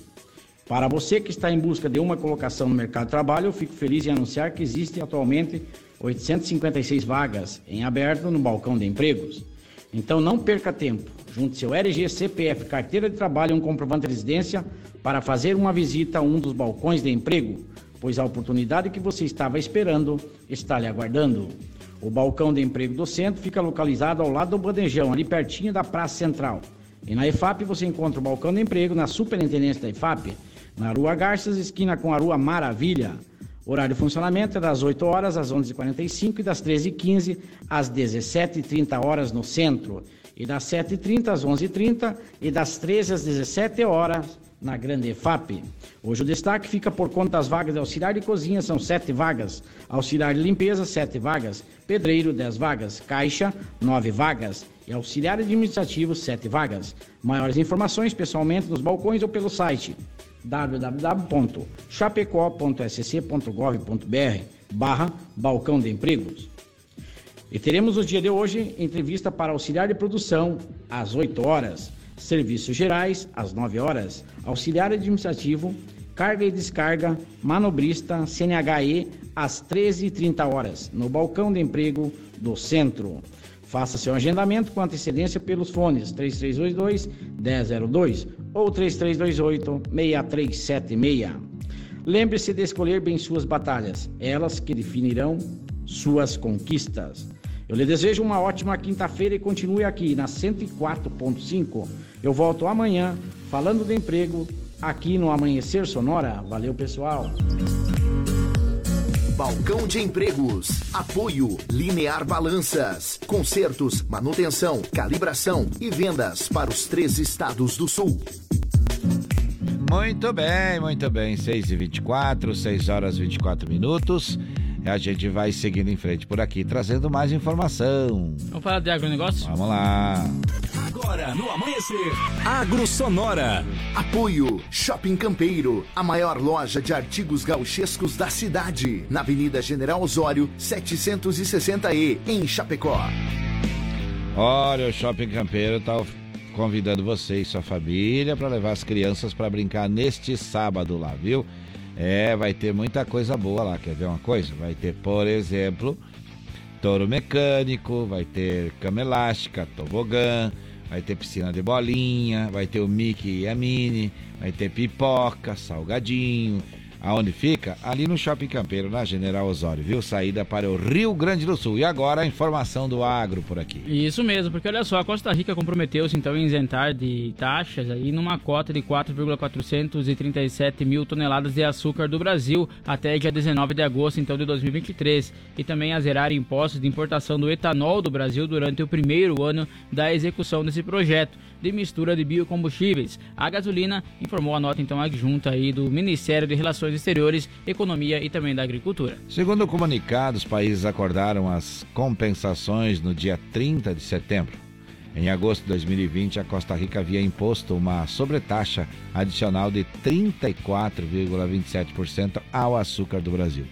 Speaker 34: Para você que está em busca de uma colocação no mercado de trabalho, eu fico feliz em anunciar que existem atualmente 856 vagas em aberto no balcão de empregos. Então não perca tempo. Junte seu RG, CPF, carteira de trabalho e um comprovante de residência para fazer uma visita a um dos balcões de emprego, pois a oportunidade que você estava esperando está lhe aguardando. O balcão de emprego do centro fica localizado ao lado do bandejão, ali pertinho da Praça Central. E na EFAP você encontra o balcão de emprego na Superintendência da EFAP, na Rua Garças, esquina com a Rua Maravilha. Horário de funcionamento é das 8 horas às 11h45 e das 13h15 às 17h30 horas no centro. E das 7h30 às 11h30 e das 13 às 17 horas na Grande EFAP. Hoje o destaque fica por conta das vagas de auxiliar de cozinha, são 7 vagas. Auxiliar de limpeza, 7 vagas. Pedreiro, 10 vagas. Caixa, 9 vagas. E auxiliar administrativo, 7 vagas. Maiores informações pessoalmente nos balcões ou pelo site www.chapecó.sc.gov.br barra Balcão de Empregos. E teremos no dia de hoje entrevista para auxiliar de produção às 8 horas, serviços gerais às 9 horas, auxiliar administrativo, carga e descarga, manobrista, CNHE às 13h30 horas, no balcão de emprego do centro. Faça seu agendamento com antecedência pelos fones 3322 1002 ou 3328 6376. Lembre-se de escolher bem suas batalhas, elas que definirão suas conquistas. Eu lhe desejo uma ótima quinta-feira e continue aqui na 104.5. Eu volto amanhã falando de emprego aqui no Amanhecer Sonora. Valeu, pessoal.
Speaker 18: Balcão de Empregos. Apoio Linear Balanças. Consertos, manutenção, calibração e vendas para os três estados do sul.
Speaker 1: Muito bem, muito bem. 6 e 24 6 horas e 24 minutos. A gente vai seguindo em frente por aqui, trazendo mais informação.
Speaker 2: Vamos falar de agronegócio?
Speaker 1: Vamos lá.
Speaker 7: Agora no amanhecer. Agro Sonora.
Speaker 18: Apoio Shopping Campeiro, a maior loja de artigos gauchescos da cidade, na Avenida General Osório, 760E, em Chapecó.
Speaker 1: Olha, o Shopping Campeiro tá convidando você e sua família para levar as crianças para brincar neste sábado lá, viu? É, vai ter muita coisa boa lá. Quer ver uma coisa? Vai ter, por exemplo, touro mecânico, vai ter cama elástica, tobogã, vai ter piscina de bolinha, vai ter o Mickey e a Minnie, vai ter pipoca, salgadinho, Aonde fica? Ali no Shopping Campeiro, na General Osório, viu? Saída para o Rio Grande do Sul. E agora a informação do agro por aqui.
Speaker 2: Isso mesmo, porque olha só, a Costa Rica comprometeu-se então em isentar de taxas aí numa cota de 4,437 mil toneladas de açúcar do Brasil até dia 19 de agosto então de 2023 e também a zerar impostos de importação do etanol do Brasil durante o primeiro ano da execução desse projeto de mistura de biocombustíveis. A gasolina informou a nota então adjunta aí do Ministério de Relações Exteriores, Economia e também da Agricultura.
Speaker 1: Segundo o comunicado, os países acordaram as compensações no dia 30 de setembro. Em agosto de 2020, a Costa Rica havia imposto uma sobretaxa adicional de 34,27% ao açúcar do Brasil.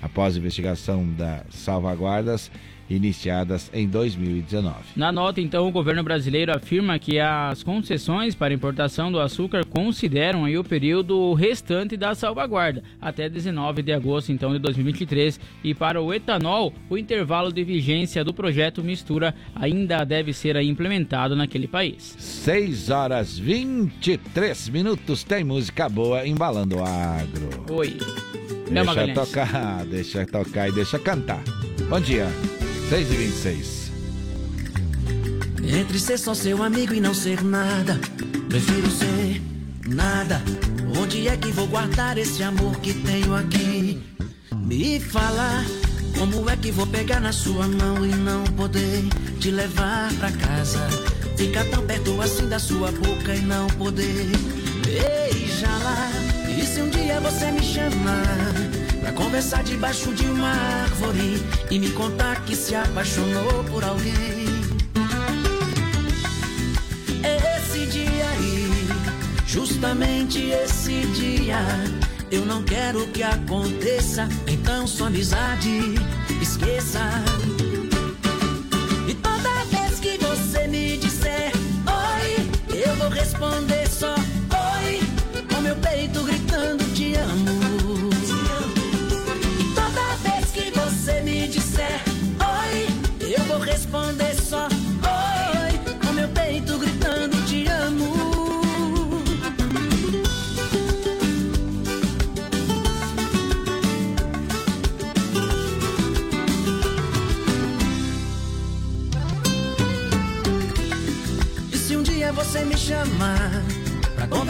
Speaker 1: Após investigação das salvaguardas, iniciadas em 2019.
Speaker 2: Na nota, então, o governo brasileiro afirma que as concessões para importação do açúcar consideram aí o período restante da salvaguarda, até 19 de agosto então de 2023, e para o etanol, o intervalo de vigência do projeto Mistura ainda deve ser implementado naquele país.
Speaker 1: 6 horas 23 minutos, tem música boa embalando o agro.
Speaker 2: Oi.
Speaker 1: Deixa tocar, deixa tocar e deixa cantar. Bom dia. 6 e 26
Speaker 9: Entre ser só seu amigo e não ser nada, prefiro ser nada. Onde é que vou guardar esse amor que tenho aqui? Me fala, como é que vou pegar na sua mão e não poder te levar pra casa? Ficar tão perto assim da sua boca e não poder beijá-la. E se um dia você me chamar? Pra conversar debaixo de uma árvore e me contar que se apaixonou por alguém. Esse dia aí, justamente esse dia, eu não quero que aconteça. Então sua amizade, esqueça. E toda vez que você me disser oi, eu vou responder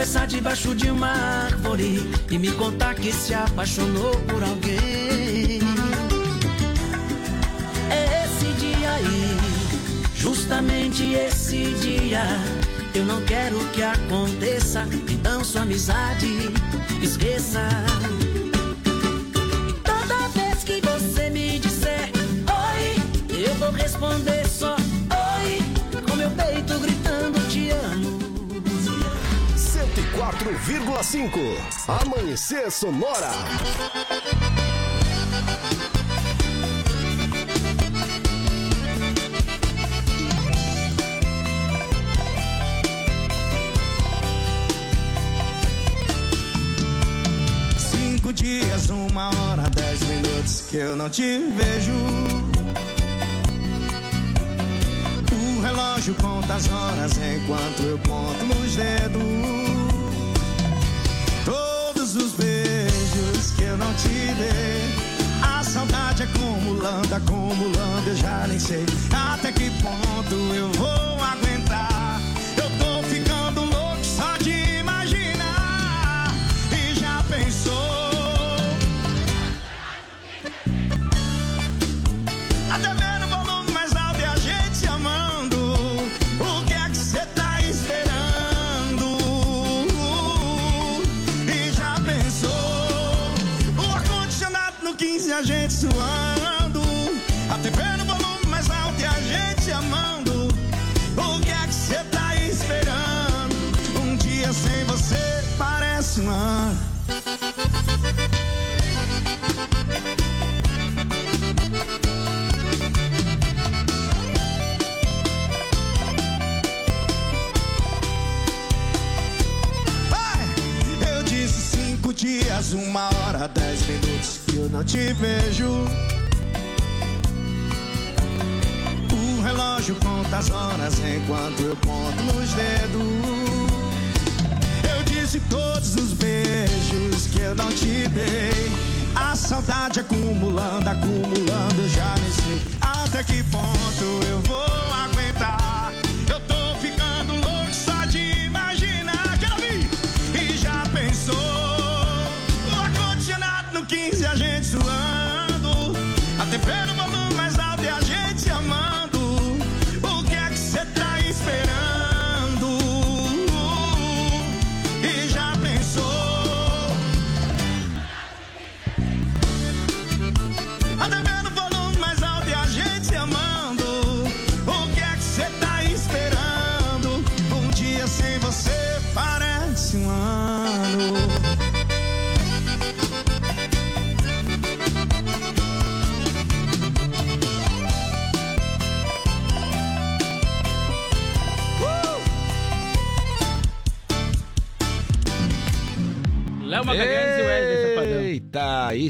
Speaker 9: conversar debaixo de uma árvore e me contar que se apaixonou por alguém? Justamente esse dia eu não quero que aconteça, então sua amizade esqueça. E toda vez que você me disser oi, eu vou responder
Speaker 16: 104,5 Amanhecer Sonora.
Speaker 35: dias, uma hora, dez minutos que eu não te vejo. O relógio conta as horas enquanto eu conto nos dedos. Acumulando, acumulando, eu já nem sei até que ponto eu vou
Speaker 36: vejo. O relógio conta as horas enquanto eu conto nos dedos. Eu disse todos os beijos que eu não te dei. A saudade acumulando, acumulando, já nem sei até que ponto eu vou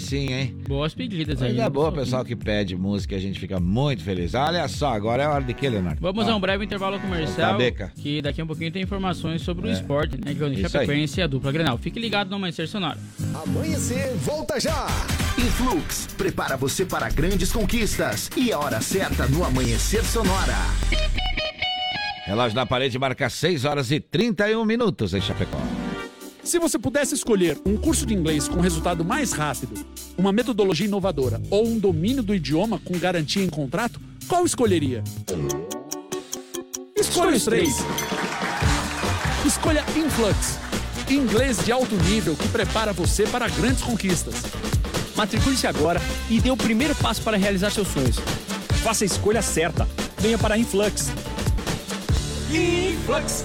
Speaker 1: sim, hein?
Speaker 2: Boas pedidas aí.
Speaker 1: Ainda boa, pessoal que pede música, a gente fica muito feliz. Olha só, agora é hora de quê, Leonardo?
Speaker 2: Vamos
Speaker 1: Ó,
Speaker 2: a um breve intervalo comercial.
Speaker 1: Cabeca.
Speaker 2: Que daqui a um pouquinho tem informações sobre o
Speaker 1: É.
Speaker 2: esporte, né? Que é o
Speaker 1: Isso
Speaker 2: Chapecoense e a dupla Grenal. Fique ligado no Amanhecer Sonora.
Speaker 18: Amanhecer, volta já! Influx, prepara você para grandes conquistas. E a hora certa no Amanhecer Sonora.
Speaker 1: Relógio na parede marca 6 horas e 31 minutos em Chapecó.
Speaker 19: Se você pudesse escolher um curso de inglês com resultado mais rápido, uma metodologia inovadora ou um domínio do idioma com garantia em contrato, qual escolheria? Escolha os três. Escolha Influx, inglês de alto nível que prepara você para grandes conquistas.
Speaker 37: Matricule-se agora e dê o primeiro passo para realizar seus sonhos.
Speaker 19: Faça a escolha certa. Venha para Influx.
Speaker 16: Influx.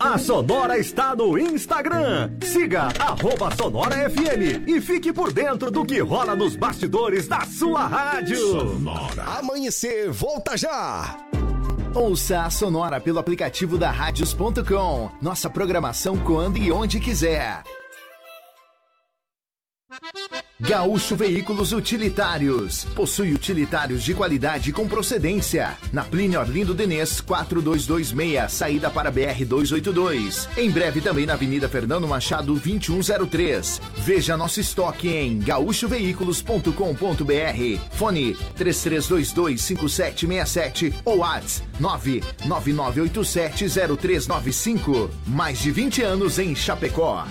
Speaker 16: A Sonora está no Instagram. Siga arroba Sonora FM e fique por dentro do que rola nos bastidores da sua rádio. Sonora. Amanhecer, volta já!
Speaker 18: Ouça a Sonora pelo aplicativo da Radios.com. Nossa programação quando e onde quiser. Gaúcho Veículos Utilitários. Possui utilitários de qualidade com procedência. Na Plínio Orlindo Denês, 4226, saída para BR 282. Em breve também na Avenida Fernando Machado, 2103. Veja nosso estoque em gaúchoveículos.com.br. Fone 33225767 ou WhatsApp 999870395. Mais de 20 anos em Chapecó.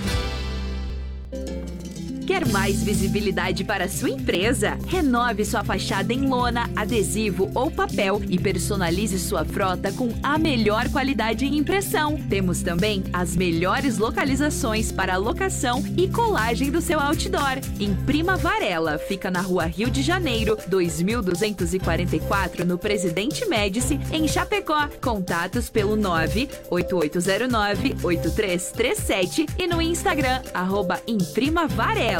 Speaker 22: Quer mais visibilidade para sua empresa? Renove sua fachada em lona, adesivo ou papel e personalize sua frota com a melhor qualidade em impressão. Temos também as melhores localizações para locação e colagem do seu outdoor. Imprima Varela, fica na rua Rio de Janeiro, 2244, no Presidente Médici, em Chapecó. Contatos pelo 98809-8337 e no Instagram, arroba Imprima Varela.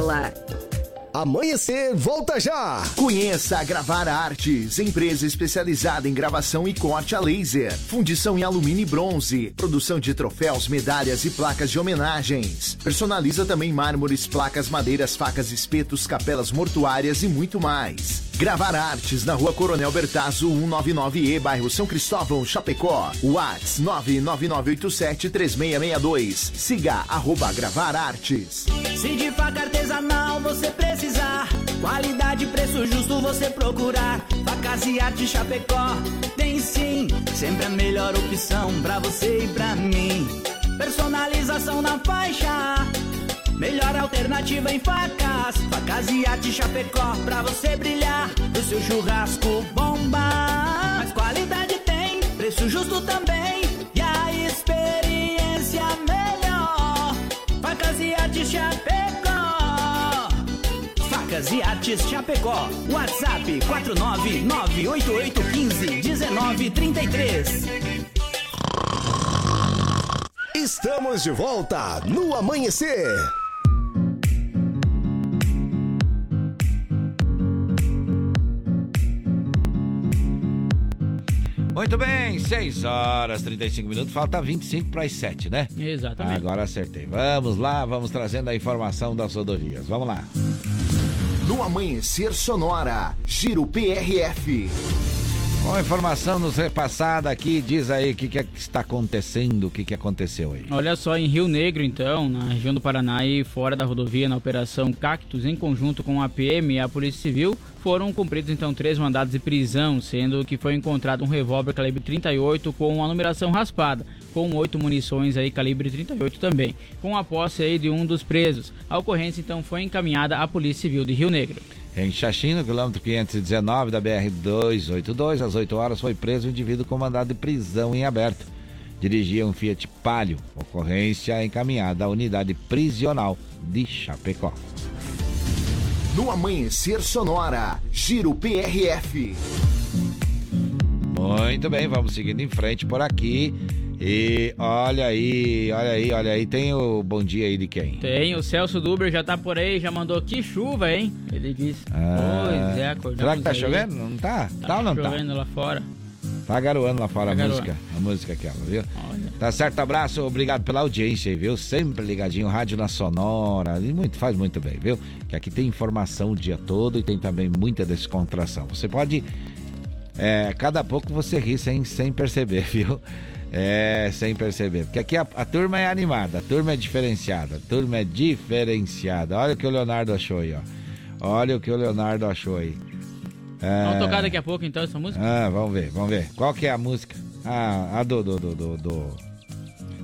Speaker 16: Amanhecer, volta já!
Speaker 18: Conheça a Gravar Artes, empresa especializada em gravação e corte a laser, fundição em alumínio e bronze, produção de troféus, medalhas e placas de homenagens. Personaliza também mármores, placas, madeiras, facas, espetos, capelas mortuárias e muito mais. Gravar Artes na rua Coronel Bertazzo 199E, bairro São Cristóvão, Chapecó. Whats 999873662. Siga arroba Gravar Artes.
Speaker 30: Se de faca artesanal você precisar, qualidade e preço justo você procurar. Facas e arte Chapecó, tem sim, sempre a melhor opção pra você e pra mim. Personalização na faixa, melhor alternativa em facas. Facas e arte Chapecó, pra você brilhar, o seu churrasco bomba. Mas qualidade tem, preço justo também, e a experiência melhor. Facas e arte Chapecó. Facas e Artes Chapecó. WhatsApp 49988151933.
Speaker 18: Estamos de volta no amanhecer.
Speaker 1: Muito bem, 6 horas 35 minutos, falta 25 para as 7, né?
Speaker 2: Exatamente.
Speaker 1: Agora acertei. Vamos lá, vamos trazendo a informação das rodovias. Vamos lá.
Speaker 18: No Amanhecer Sonora, Giro PRF.
Speaker 1: Uma informação nos repassada aqui, diz aí o que, que, está acontecendo, o que, que aconteceu aí.
Speaker 2: Olha só, em Rio Negro, então, na região do Paraná e fora da rodovia, na Operação Cactus, em conjunto com a PM e a Polícia Civil, foram cumpridos então três mandados de prisão, sendo que foi encontrado um revólver calibre 38 com a numeração raspada, com oito munições aí calibre 38 também, com a posse aí de um dos presos. A ocorrência então foi encaminhada à Polícia Civil de Rio Negro.
Speaker 1: Em Xaxim, no quilômetro 519 da BR-282, às 8 horas, foi preso um indivíduo com mandado de prisão em aberto. Dirigia um Fiat Palio, ocorrência encaminhada à unidade prisional de Chapecó.
Speaker 18: No Amanhecer Sonora, Giro PRF.
Speaker 1: Muito bem, vamos seguindo em frente por aqui. E olha aí, olha aí, olha aí, tem o bom dia aí de quem?
Speaker 2: Tem, o Celso Duber já tá por aí, já mandou que chuva, hein? Ele disse. Ah, pois é, acordamos
Speaker 1: Será que tá
Speaker 2: aí.
Speaker 1: chovendo? Não tá?
Speaker 2: Tá,
Speaker 1: tá ou não tá?
Speaker 2: chovendo lá fora.
Speaker 1: Tá garoando lá fora
Speaker 2: Tá
Speaker 1: a
Speaker 2: garoando.
Speaker 1: música, a música aquela, viu? Tá certo, abraço, obrigado pela audiência aí, viu? Sempre ligadinho, rádio na Sonora, e muito, faz muito bem, viu? Que aqui tem informação o dia todo e tem também muita descontração. Você pode, é, cada pouco você ri sem, sem perceber, viu? É, sem perceber. Porque aqui a, a turma é animada, a turma é diferenciada, a turma é diferenciada. Olha o que o Leonardo achou aí, ó. Olha o que o Leonardo achou aí. É...
Speaker 2: Vamos tocar daqui a pouco então essa música?
Speaker 1: Ah, vamos ver, vamos ver. Qual que é a música? Ah, a do, do, do, do, do-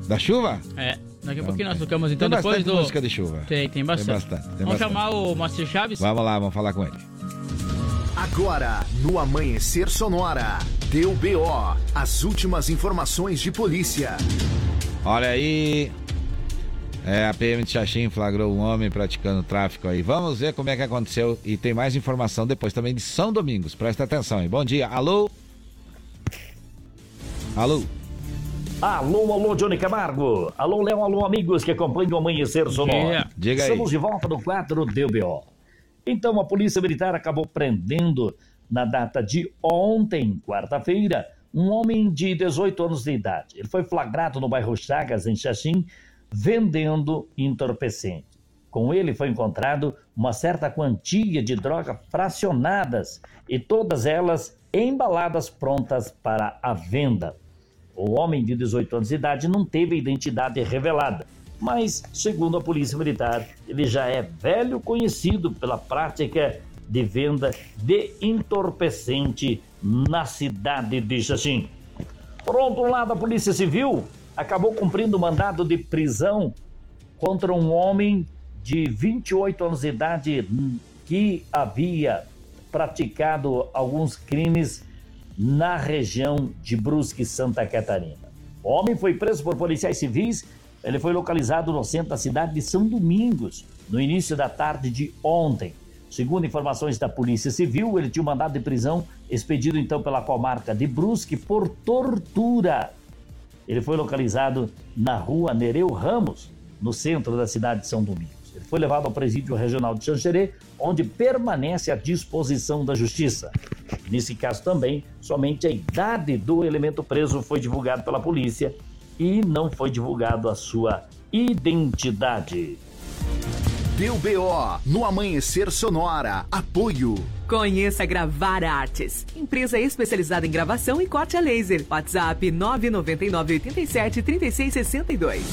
Speaker 1: Da chuva?
Speaker 2: É, daqui a pouquinho nós tocamos então
Speaker 1: tem
Speaker 2: depois
Speaker 1: bastante
Speaker 2: do.
Speaker 1: música de chuva.
Speaker 2: Tem, tem bastante.
Speaker 1: Tem bastante, tem
Speaker 2: vamos
Speaker 1: bastante.
Speaker 2: chamar o Moacir Chaves?
Speaker 1: Vamos lá, vamos falar com ele.
Speaker 18: Agora, no Amanhecer Sonora, deu BO, as últimas informações de polícia.
Speaker 1: Olha aí. É, a PM de Xaxim flagrou um homem praticando tráfico aí. Vamos ver como é que aconteceu e tem mais informação depois também de São Domingos. Presta atenção aí. Bom dia. Alô? Alô?
Speaker 4: Alô, alô, Johnny Camargo. Alô, Léo, alô, amigos que acompanham o Amanhecer Sonoro.
Speaker 1: dia. Diga aí.
Speaker 4: Estamos de volta no quadro DBO. Então, a Polícia Militar acabou prendendo, na data de ontem, quarta-feira, um homem de 18 anos de idade. Ele foi flagrado no bairro Chagas, em Xaxim, vendendo entorpecente. Com ele foi encontrado uma certa quantia de drogas fracionadas e todas elas embaladas prontas para a venda. O homem de 18 anos de idade não teve identidade revelada, mas, segundo a Polícia Militar, ele já é velho conhecido pela prática de venda de entorpecente na cidade de Xaxim. Por outro lado, a Polícia Civil acabou cumprindo mandado de prisão contra um homem de 28 anos de idade que havia praticado alguns crimes na região de Brusque, Santa Catarina. O homem foi preso por policiais civis. Ele foi localizado no centro da cidade de São Domingos, no início da tarde de ontem. Segundo informações da Polícia Civil, ele tinha um mandado de prisão expedido então pela comarca de Brusque por tortura. Ele foi localizado na rua Nereu Ramos, no centro da cidade de São Domingos. Ele foi levado ao presídio regional de Xanxerê, onde permanece à disposição da justiça. Nesse caso também, somente a idade do elemento preso foi divulgado pela polícia e não foi divulgado a sua identidade.
Speaker 18: Deu BO no Amanhecer Sonora. Apoio.
Speaker 23: Conheça Gravar Artes, empresa especializada em gravação e corte a laser. WhatsApp 999 87 3662.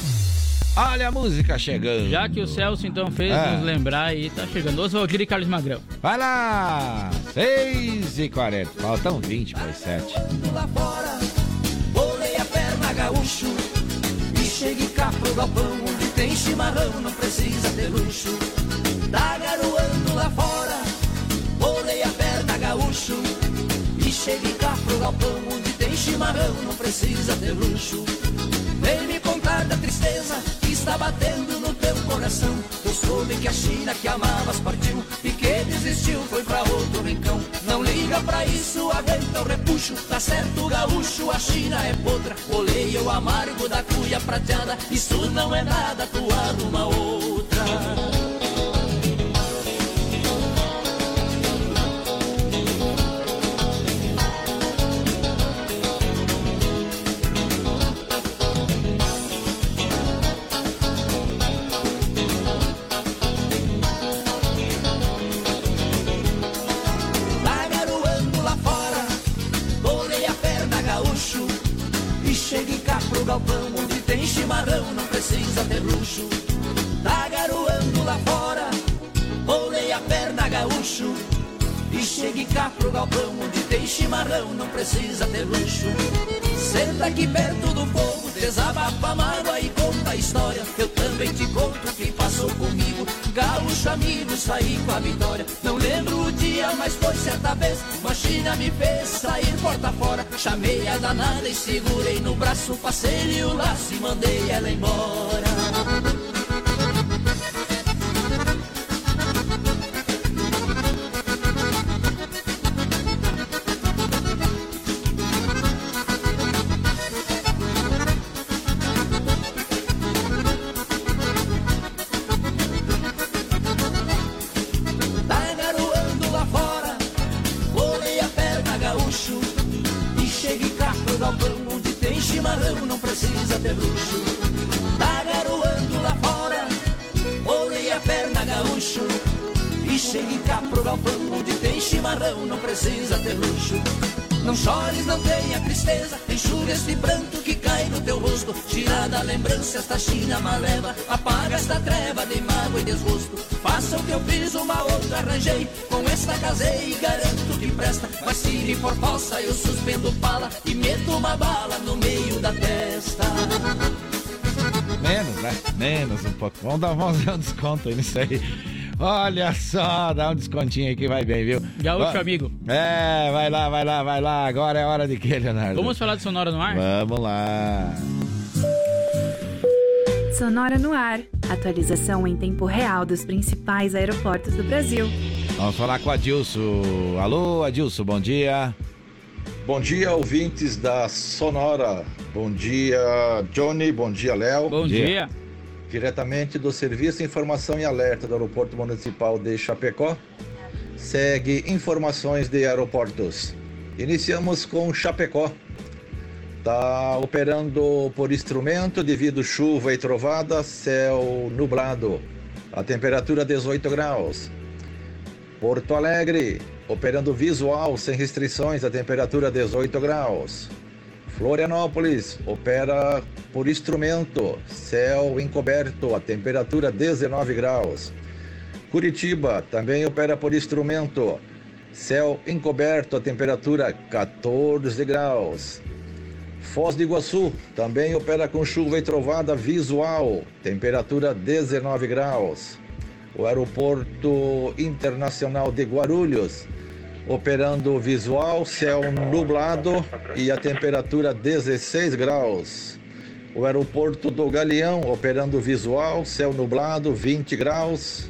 Speaker 1: Olha a música chegando.
Speaker 2: Já que o Celso então fez
Speaker 1: Ah.
Speaker 2: nos lembrar aí, tá chegando. Oswaldir e Carlos Magrão.
Speaker 1: Vai lá! 6 e 40 Faltam 20 para as 7.
Speaker 38: lá fora, bolei a perna gaúcho e chegue cá pro galpão onde tem chimarrão, não precisa ter luxo. Tá garoando lá fora, gaúcho e chegue cá pro galpão onde tem chimarrão, não precisa ter luxo. Vem me contar da tristeza que está batendo no teu coração. Eu
Speaker 30: soube que a China que amavas partiu e que desistiu foi pra outro rincão. Não liga pra isso, aguenta o repuxo. Tá certo, gaúcho, a China é podra. Olhei o amargo da cuia prateada. Isso não é nada, tu arruma outra. Pro galpão onde tem chimarrão, não precisa ter luxo. Tá garoando lá fora, bolei a perna gaúcho. E cheguei cá pro galpão onde tem chimarrão, não precisa ter luxo. Senta aqui perto do fogo, desabafa a mágoa e conta a história. Eu também te conto o que Gaúcho amigo, saí com a vitória. Não lembro o dia, mas foi certa vez. Uma China me fez sair porta fora. Chamei a danada e segurei no braço. Passei-lhe o laço e mandei ela embora
Speaker 1: Vamos dar, vamos dar um desconto aí nisso aí. Olha só, dá um descontinho aí que vai bem, viu?
Speaker 2: Gaúcho
Speaker 1: Va-
Speaker 2: amigo.
Speaker 1: É, vai lá, vai lá, vai lá. Agora é hora de quê, Leonardo?
Speaker 2: Vamos falar de Sonora no ar?
Speaker 1: Vamos lá.
Speaker 11: Sonora no ar. Atualização em tempo real dos principais aeroportos do Brasil.
Speaker 1: Vamos falar com o Adilson. Alô, Adilson, bom dia.
Speaker 12: Bom dia, ouvintes da Sonora. Bom dia, Johnny. Bom dia, Léo.
Speaker 2: Bom dia.
Speaker 12: Diretamente do Serviço Informação e Alerta do Aeroporto Municipal de Chapecó. Segue informações de aeroportos. Iniciamos com Chapecó. Está operando por instrumento devido chuva e trovada, céu nublado. A temperatura 18 graus. Porto Alegre, operando visual sem restrições, a temperatura 18 graus. Florianópolis, opera por instrumento, céu encoberto, a temperatura 19 graus. Curitiba, também opera por instrumento, céu encoberto, a temperatura 14 graus. Foz do Iguaçu, também opera com chuva e trovada visual, temperatura 19 graus. O Aeroporto Internacional de Guarulhos, operando visual, céu nublado e a temperatura 16 graus. O aeroporto do Galeão, operando visual, céu nublado, 20 graus.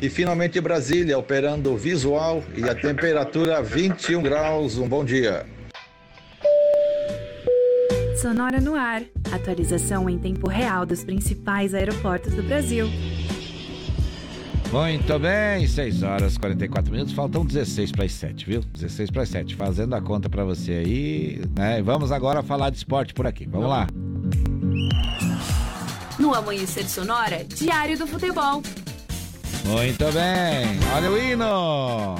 Speaker 12: E finalmente Brasília, operando visual e a temperatura 21 graus. Um bom dia.
Speaker 11: Sonora no ar. Atualização em tempo real dos principais aeroportos do Brasil.
Speaker 1: Muito bem, 6 horas e 44 minutos, faltam 16 para as 7, viu? 16 para as 7, fazendo a conta para você aí, né? E vamos agora falar de esporte por aqui. Vamos lá.
Speaker 22: No Amanhecer Sonora, Diário do Futebol.
Speaker 1: Muito bem, olha o hino.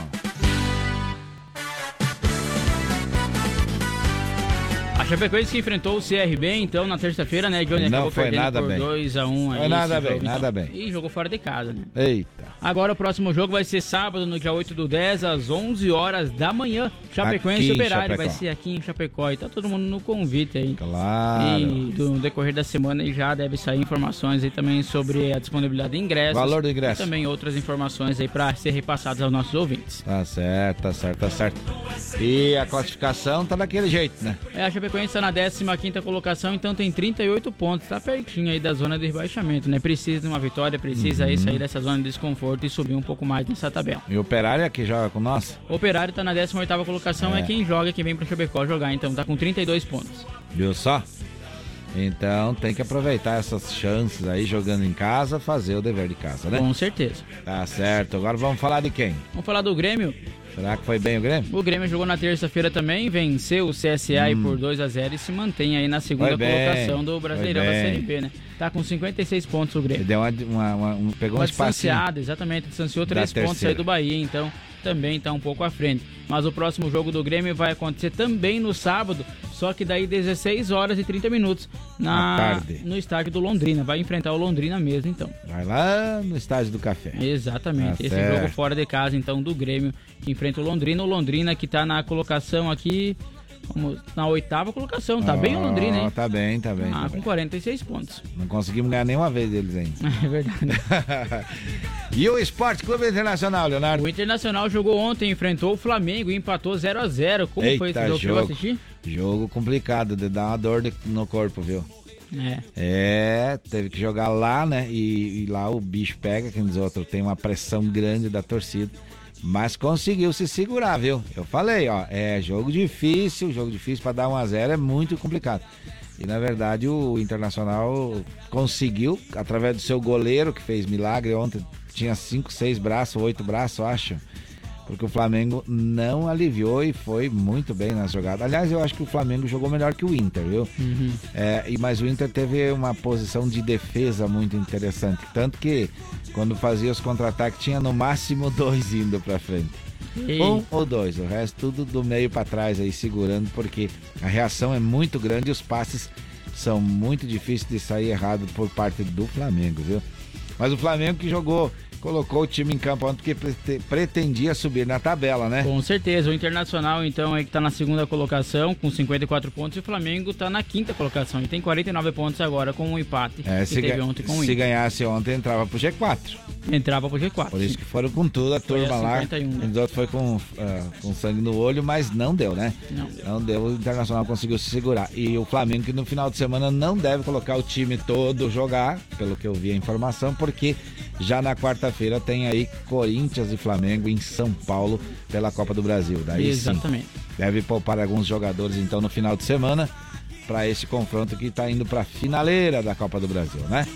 Speaker 2: Chapecoense que enfrentou o CRB, então, na terça-feira, né, Johnny?
Speaker 1: Não
Speaker 2: acabou
Speaker 1: foi
Speaker 2: perdendo
Speaker 1: nada
Speaker 2: por
Speaker 1: bem.
Speaker 2: 2x1 aí.
Speaker 1: Foi nada bem,
Speaker 2: jogo,
Speaker 1: nada
Speaker 2: então.
Speaker 1: bem.
Speaker 2: E jogou fora de casa, né?
Speaker 1: Eita.
Speaker 2: Agora o próximo jogo vai ser sábado, no dia 8 do 10, às 11 horas da manhã. Chapecoense e Operário vai ser aqui em Chapecó. E tá todo mundo no convite aí.
Speaker 1: Claro.
Speaker 2: E no decorrer da semana já deve sair informações aí também sobre a disponibilidade de ingressos.
Speaker 1: Valor do ingresso.
Speaker 2: E também outras informações aí para ser repassadas aos nossos ouvintes.
Speaker 1: Tá certo, tá certo, tá certo. E a classificação tá daquele jeito, né?
Speaker 2: É, a Chapecoense Está na 15 colocação, então tem 38 pontos. Tá pertinho aí da zona de rebaixamento, né? Precisa de uma vitória, precisa aí
Speaker 1: Uhum.
Speaker 2: sair dessa zona de desconforto e subir um pouco mais nessa tabela.
Speaker 1: E o Operário que joga com nós?
Speaker 2: O Operário tá na 18 colocação, é.
Speaker 1: É.
Speaker 2: quem joga, quem vem pro Chapecó jogar, então tá com 32 pontos.
Speaker 1: Viu só? Então tem que aproveitar essas chances aí jogando em casa, fazer o dever de casa, né?
Speaker 2: Com certeza.
Speaker 1: Tá certo. Agora vamos falar de quem?
Speaker 2: Vamos falar do Grêmio.
Speaker 1: Será que foi bem o Grêmio?
Speaker 2: O Grêmio jogou na terça-feira também, venceu o CSA aí
Speaker 1: Hum.
Speaker 2: por 2 a 0 e se mantém aí na segunda colocação do Brasileirão da. Série B, né? Tá com 56 pontos o Grêmio.
Speaker 1: deu uma, uma- uma- um- pegou um
Speaker 2: Uma distanciada, exatamente, distanciou
Speaker 1: Da
Speaker 2: 3 pontos aí
Speaker 1: terceira.
Speaker 2: do Bahia, então também tá um pouco à frente. Mas o próximo jogo do Grêmio vai acontecer também no sábado, só que daí 16 horas e 30 minutos na, no estádio do Londrina. Vai enfrentar o Londrina mesmo, então.
Speaker 1: Vai lá no estádio do café.
Speaker 2: Exatamente.
Speaker 1: Tá
Speaker 2: Esse
Speaker 1: certo.
Speaker 2: jogo fora de casa, então, do Grêmio, que enfrenta o Londrina. O Londrina que tá na colocação aqui, vamos- na oitava colocação. Tá bem o Londrina, hein?
Speaker 1: Tá bem, tá bem.
Speaker 2: Ah,
Speaker 1: tá
Speaker 2: com
Speaker 1: bem.
Speaker 2: 46 pontos.
Speaker 1: Não conseguimos ganhar nenhuma vez deles ainda.
Speaker 2: É verdade.
Speaker 1: e o Esporte Clube Internacional, Leonardo?
Speaker 2: O Internacional jogou ontem, enfrentou o Flamengo e empatou 0 a 0 Como foi esse jogo, Chegou a assistir?
Speaker 1: Jogo complicado, de dar uma dor de- no corpo, viu?
Speaker 2: É.
Speaker 1: É, teve que jogar lá, né? E, e lá o bicho pega, quem diz outro, tem uma pressão grande da torcida. Mas conseguiu se segurar, viu? Eu falei, ó, é jogo difícil, jogo difícil para dar 1 a 0 é muito complicado. E na verdade o Internacional conseguiu, através do seu goleiro, que fez milagre ontem, tinha 5, 6 braços, 8 braços, eu acho. Porque o Flamengo não aliviou e foi muito bem nas jogadas. Aliás, eu acho que o Flamengo jogou melhor que o Inter, viu? É, e, mas o Inter teve uma posição de defesa muito interessante. Tanto que quando fazia os contra-ataques tinha no máximo dois indo pra frente.
Speaker 2: Ei.
Speaker 1: Um ou dois, o resto tudo do meio pra trás aí segurando, porque a reação é muito grande e os passes são muito difíceis de sair errado por parte do Flamengo, viu? Mas o Flamengo que jogou, colocou o time em campo ontem porque prete- pretendia subir na tabela, né?
Speaker 2: Com certeza. O Internacional, então, aí que tá na segunda colocação, com 54 pontos, e o Flamengo tá na quinta colocação. E tem 49 pontos agora com o empate
Speaker 1: É,
Speaker 2: que
Speaker 1: se,
Speaker 2: teve ontem com o
Speaker 1: se
Speaker 2: Inter.
Speaker 1: ganhasse ontem, entrava pro G4.
Speaker 2: Entrava pro G4.
Speaker 1: Por isso que foram com tudo, a
Speaker 2: Foi
Speaker 1: turma
Speaker 2: a
Speaker 1: lá.
Speaker 2: 51, né?
Speaker 1: Os outros foi com, ah, com sangue no olho, mas não deu, né?
Speaker 2: Não deu.
Speaker 1: Não deu, o Internacional conseguiu se segurar. E o Flamengo, que no final de semana não deve colocar o time todo jogar, pelo que eu vi a informação, porque já na quarta-feira tem aí Corinthians e Flamengo em São Paulo pela Copa do Brasil. Daí
Speaker 2: Exatamente.
Speaker 1: sim, deve poupar alguns jogadores então no final de semana para esse confronto que tá indo pra finaleira da Copa do Brasil, né?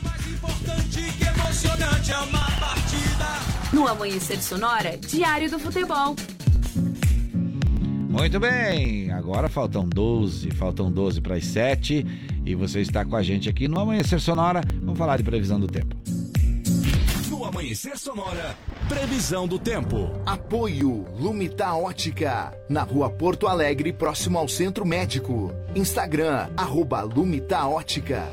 Speaker 9: Emocionante é uma partida.
Speaker 22: No Amanhecer Sonora, Diário do Futebol.
Speaker 1: Muito bem, agora faltam 12, faltam 12 para as 7 e você está com a gente aqui no Amanhecer Sonora. Vamos falar de previsão do tempo.
Speaker 16: Amanhecer Sonora, previsão do tempo.
Speaker 18: Apoio Lumita Ótica, na rua Porto Alegre, próximo ao Centro Médico. Instagram, arroba Lumita Ótica.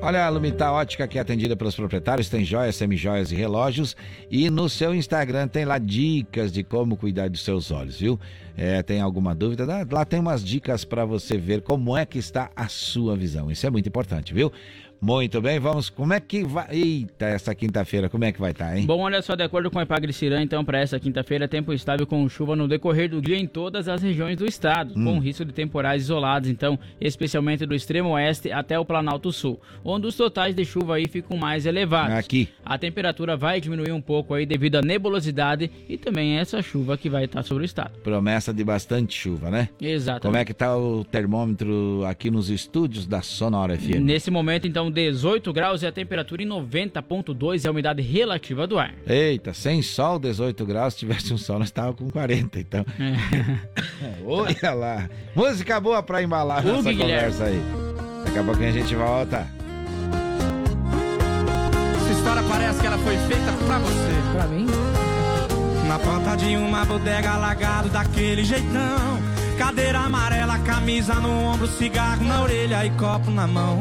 Speaker 1: Olha, a Lumita Ótica que é atendida pelos proprietários, tem joias, semijoias e relógios. E no seu Instagram tem lá dicas de como cuidar dos seus olhos, viu? É, tem alguma dúvida? Lá- Lá tem umas dicas para você ver como é que está a sua visão. Isso é muito importante, viu? Muito bem, vamos. Como é que vai. Eita, essa quinta-feira, como é que vai estar, hein?
Speaker 2: Bom, olha só, de acordo com a Epagre-Cirã, então, para essa quinta-feira, tempo estável com chuva no decorrer do dia em todas as regiões do estado,
Speaker 1: Hum.
Speaker 2: com risco de temporais isolados, então, especialmente do extremo oeste até o Planalto Sul, onde os totais de chuva aí ficam mais elevados.
Speaker 1: Aqui.
Speaker 2: A temperatura vai diminuir um pouco aí devido à nebulosidade e também essa chuva que vai estar sobre o estado.
Speaker 1: Promessa de bastante chuva, né?
Speaker 2: Exatamente.
Speaker 1: Como é que tá o termômetro aqui nos estúdios da Sonora FM?
Speaker 2: Nesse momento, então, 18 graus e a temperatura em 90,2 é a umidade relativa do ar.
Speaker 1: Eita, sem sol, 18 graus. Se tivesse um sol, nós tava com 40, então. Olha lá. Música boa pra embalar
Speaker 2: Hugo
Speaker 1: nossa
Speaker 2: Guilherme.
Speaker 1: conversa aí. Daqui a pouquinho a gente volta.
Speaker 36: Essa história parece que ela foi feita pra você.
Speaker 26: Pra mim?
Speaker 36: Na porta de uma bodega alagado daquele jeitão. Cadeira amarela, camisa no ombro, cigarro na orelha e copo na mão.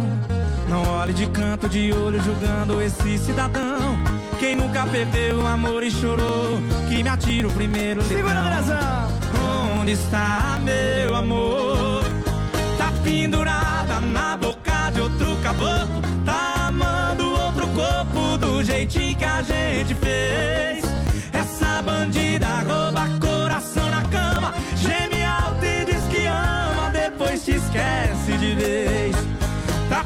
Speaker 36: Não olhe de canto de olho julgando esse cidadão. Quem nunca perdeu o amor e chorou, que me atira o primeiro
Speaker 9: Segura,
Speaker 36: letrão. Onde está meu amor? Tá pendurada na boca de outro caboclo. Tá amando outro corpo do jeitinho que a gente fez.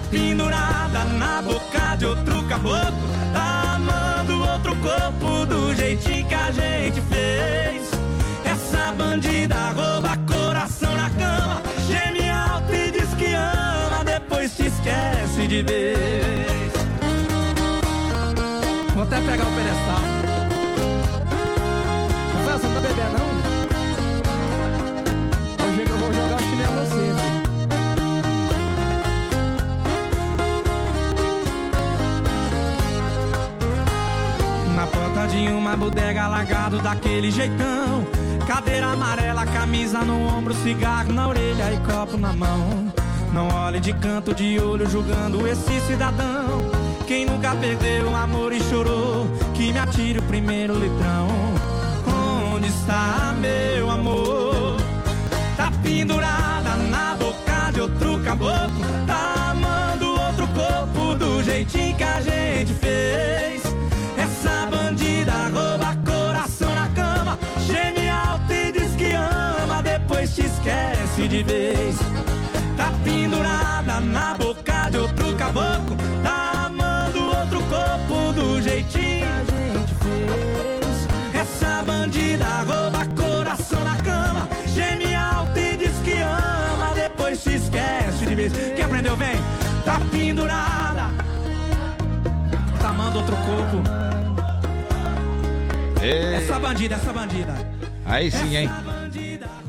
Speaker 36: Pendurada na boca de outro caboclo. Tá amando outro corpo do jeitinho que a gente fez. Essa bandida rouba coração na cama. Geme alto e diz que ama, depois te esquece de vez.
Speaker 39: Vou até pegar o pedestal.
Speaker 36: De uma bodega largado daquele jeitão. Cadeira amarela, camisa no ombro, cigarro na orelha e copo na mão. Não olhe de canto de olho julgando esse cidadão. Quem nunca perdeu o amor e chorou, que me atire o primeiro litrão. Onde está meu amor? Tá pendurada de vez. Tá pendurada na boca de outro caboclo. Tá amando outro corpo do jeitinho que a gente fez. Essa bandida rouba coração na cama. Geme alto e diz que ama, depois te esquece de vez. Quem aprendeu, vem. Tá pendurada. Tá amando outro corpo.
Speaker 1: Ei.
Speaker 36: Essa bandida, essa bandida.
Speaker 1: Aí sim, hein?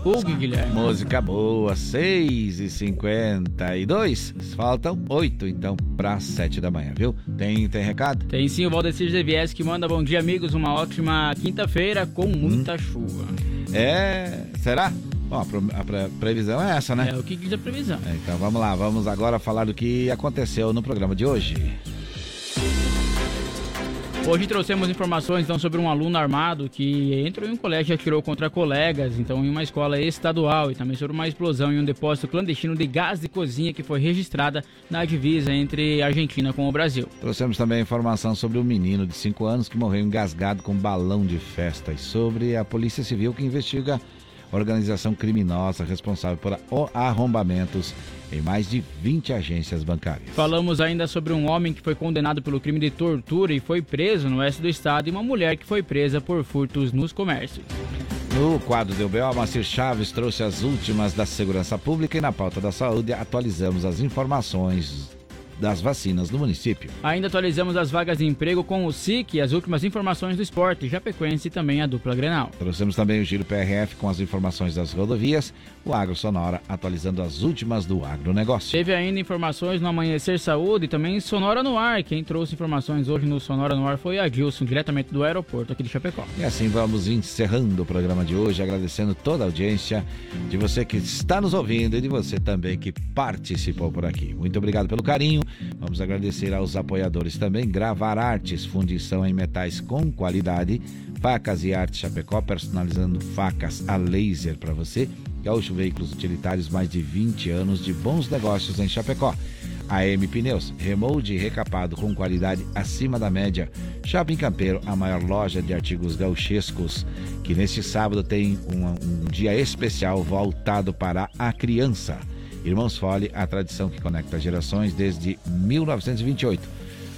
Speaker 2: Hugo Guilherme.
Speaker 1: Música boa, 6 e 52 Faltam 8 então para 7 da manhã, viu? Tem, tem recado?
Speaker 2: Tem sim o Valdecir Zevies que manda bom dia, amigos. Uma ótima quinta-feira com muita chuva.
Speaker 1: É. Será? Bom, a pre- previsão é essa, né?
Speaker 2: É o que diz a previsão.
Speaker 1: É, Então vamos lá, vamos agora falar do que aconteceu no programa de hoje.
Speaker 2: Hoje trouxemos informações então sobre um aluno armado que entrou em um colégio e atirou contra colegas, então em uma escola estadual, e também sobre uma explosão em um depósito clandestino de gás de cozinha que foi registrada na divisa entre a Argentina com o Brasil.
Speaker 1: Trouxemos também informação sobre um menino de 5 anos que morreu engasgado com balão de festa e sobre a Polícia Civil que investiga organização criminosa responsável por arrombamentos em mais de 20 agências bancárias.
Speaker 2: Falamos ainda sobre um homem que foi condenado pelo crime de tortura e foi preso no oeste do estado e uma mulher que foi presa por furtos nos comércios.
Speaker 1: No quadro do BO, Macir Chaves trouxe as últimas da segurança pública e na pauta da saúde atualizamos as informações das vacinas do município.
Speaker 2: Ainda atualizamos as vagas de emprego com o SIC e as últimas informações do esporte, Japecoense e também a dupla Grenal.
Speaker 1: Trouxemos também o Giro PRF com as informações das rodovias, o Agro Sonora atualizando as últimas do agronegócio.
Speaker 2: Teve ainda informações no Amanhecer Saúde e também Sonora no Ar. Quem trouxe informações hoje no Sonora no Ar foi a Gilson, diretamente do aeroporto aqui de Chapecó.
Speaker 1: E assim vamos encerrando o programa de hoje, agradecendo toda a audiência de você que está nos ouvindo e de você também que participou por aqui. Muito obrigado pelo carinho. Vamos agradecer aos apoiadores também. Gravar Artes, fundição em metais com qualidade. Facas e Artes Chapecó, personalizando facas a laser para você. Gaúcho Veículos Utilitários, mais de 20 anos de bons negócios em Chapecó. AM Pneus, remold e recapado com qualidade acima da média. Shopping Campeiro, a maior loja de artigos gauchescos, que neste sábado tem um, um dia especial voltado para a criança. Irmãos Fole, a tradição que conecta gerações desde 1928.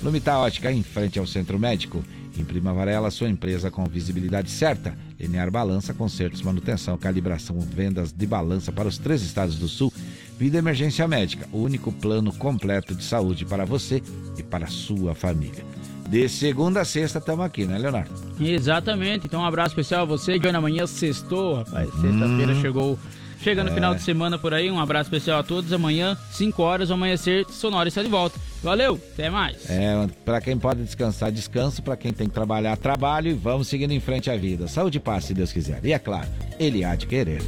Speaker 1: Lumita Ótica, em frente ao Centro Médico. Em Prima Varela, sua empresa com visibilidade certa. Linear Balança, consertos, manutenção, calibração, vendas de balança para os três estados do Sul. Vida Emergência Médica, o único plano completo de saúde para você e para a sua família. De segunda a sexta estamos aqui, né, Leonardo?
Speaker 2: Exatamente. Então um abraço especial a você. Joana amanhã sextou, rapaz. Sexta-feira
Speaker 1: Hum.
Speaker 2: chegou. Chega no
Speaker 1: É.
Speaker 2: final de semana por aí. Um abraço especial a todos. Amanhã, 5 horas, o amanhecer sonora está de volta. Valeu, até mais.
Speaker 1: É, para quem pode descansar, descanso. Para quem tem que trabalhar, trabalho. E vamos seguindo em frente à vida. Saúde e paz, se Deus quiser. E é claro, Ele há de querer.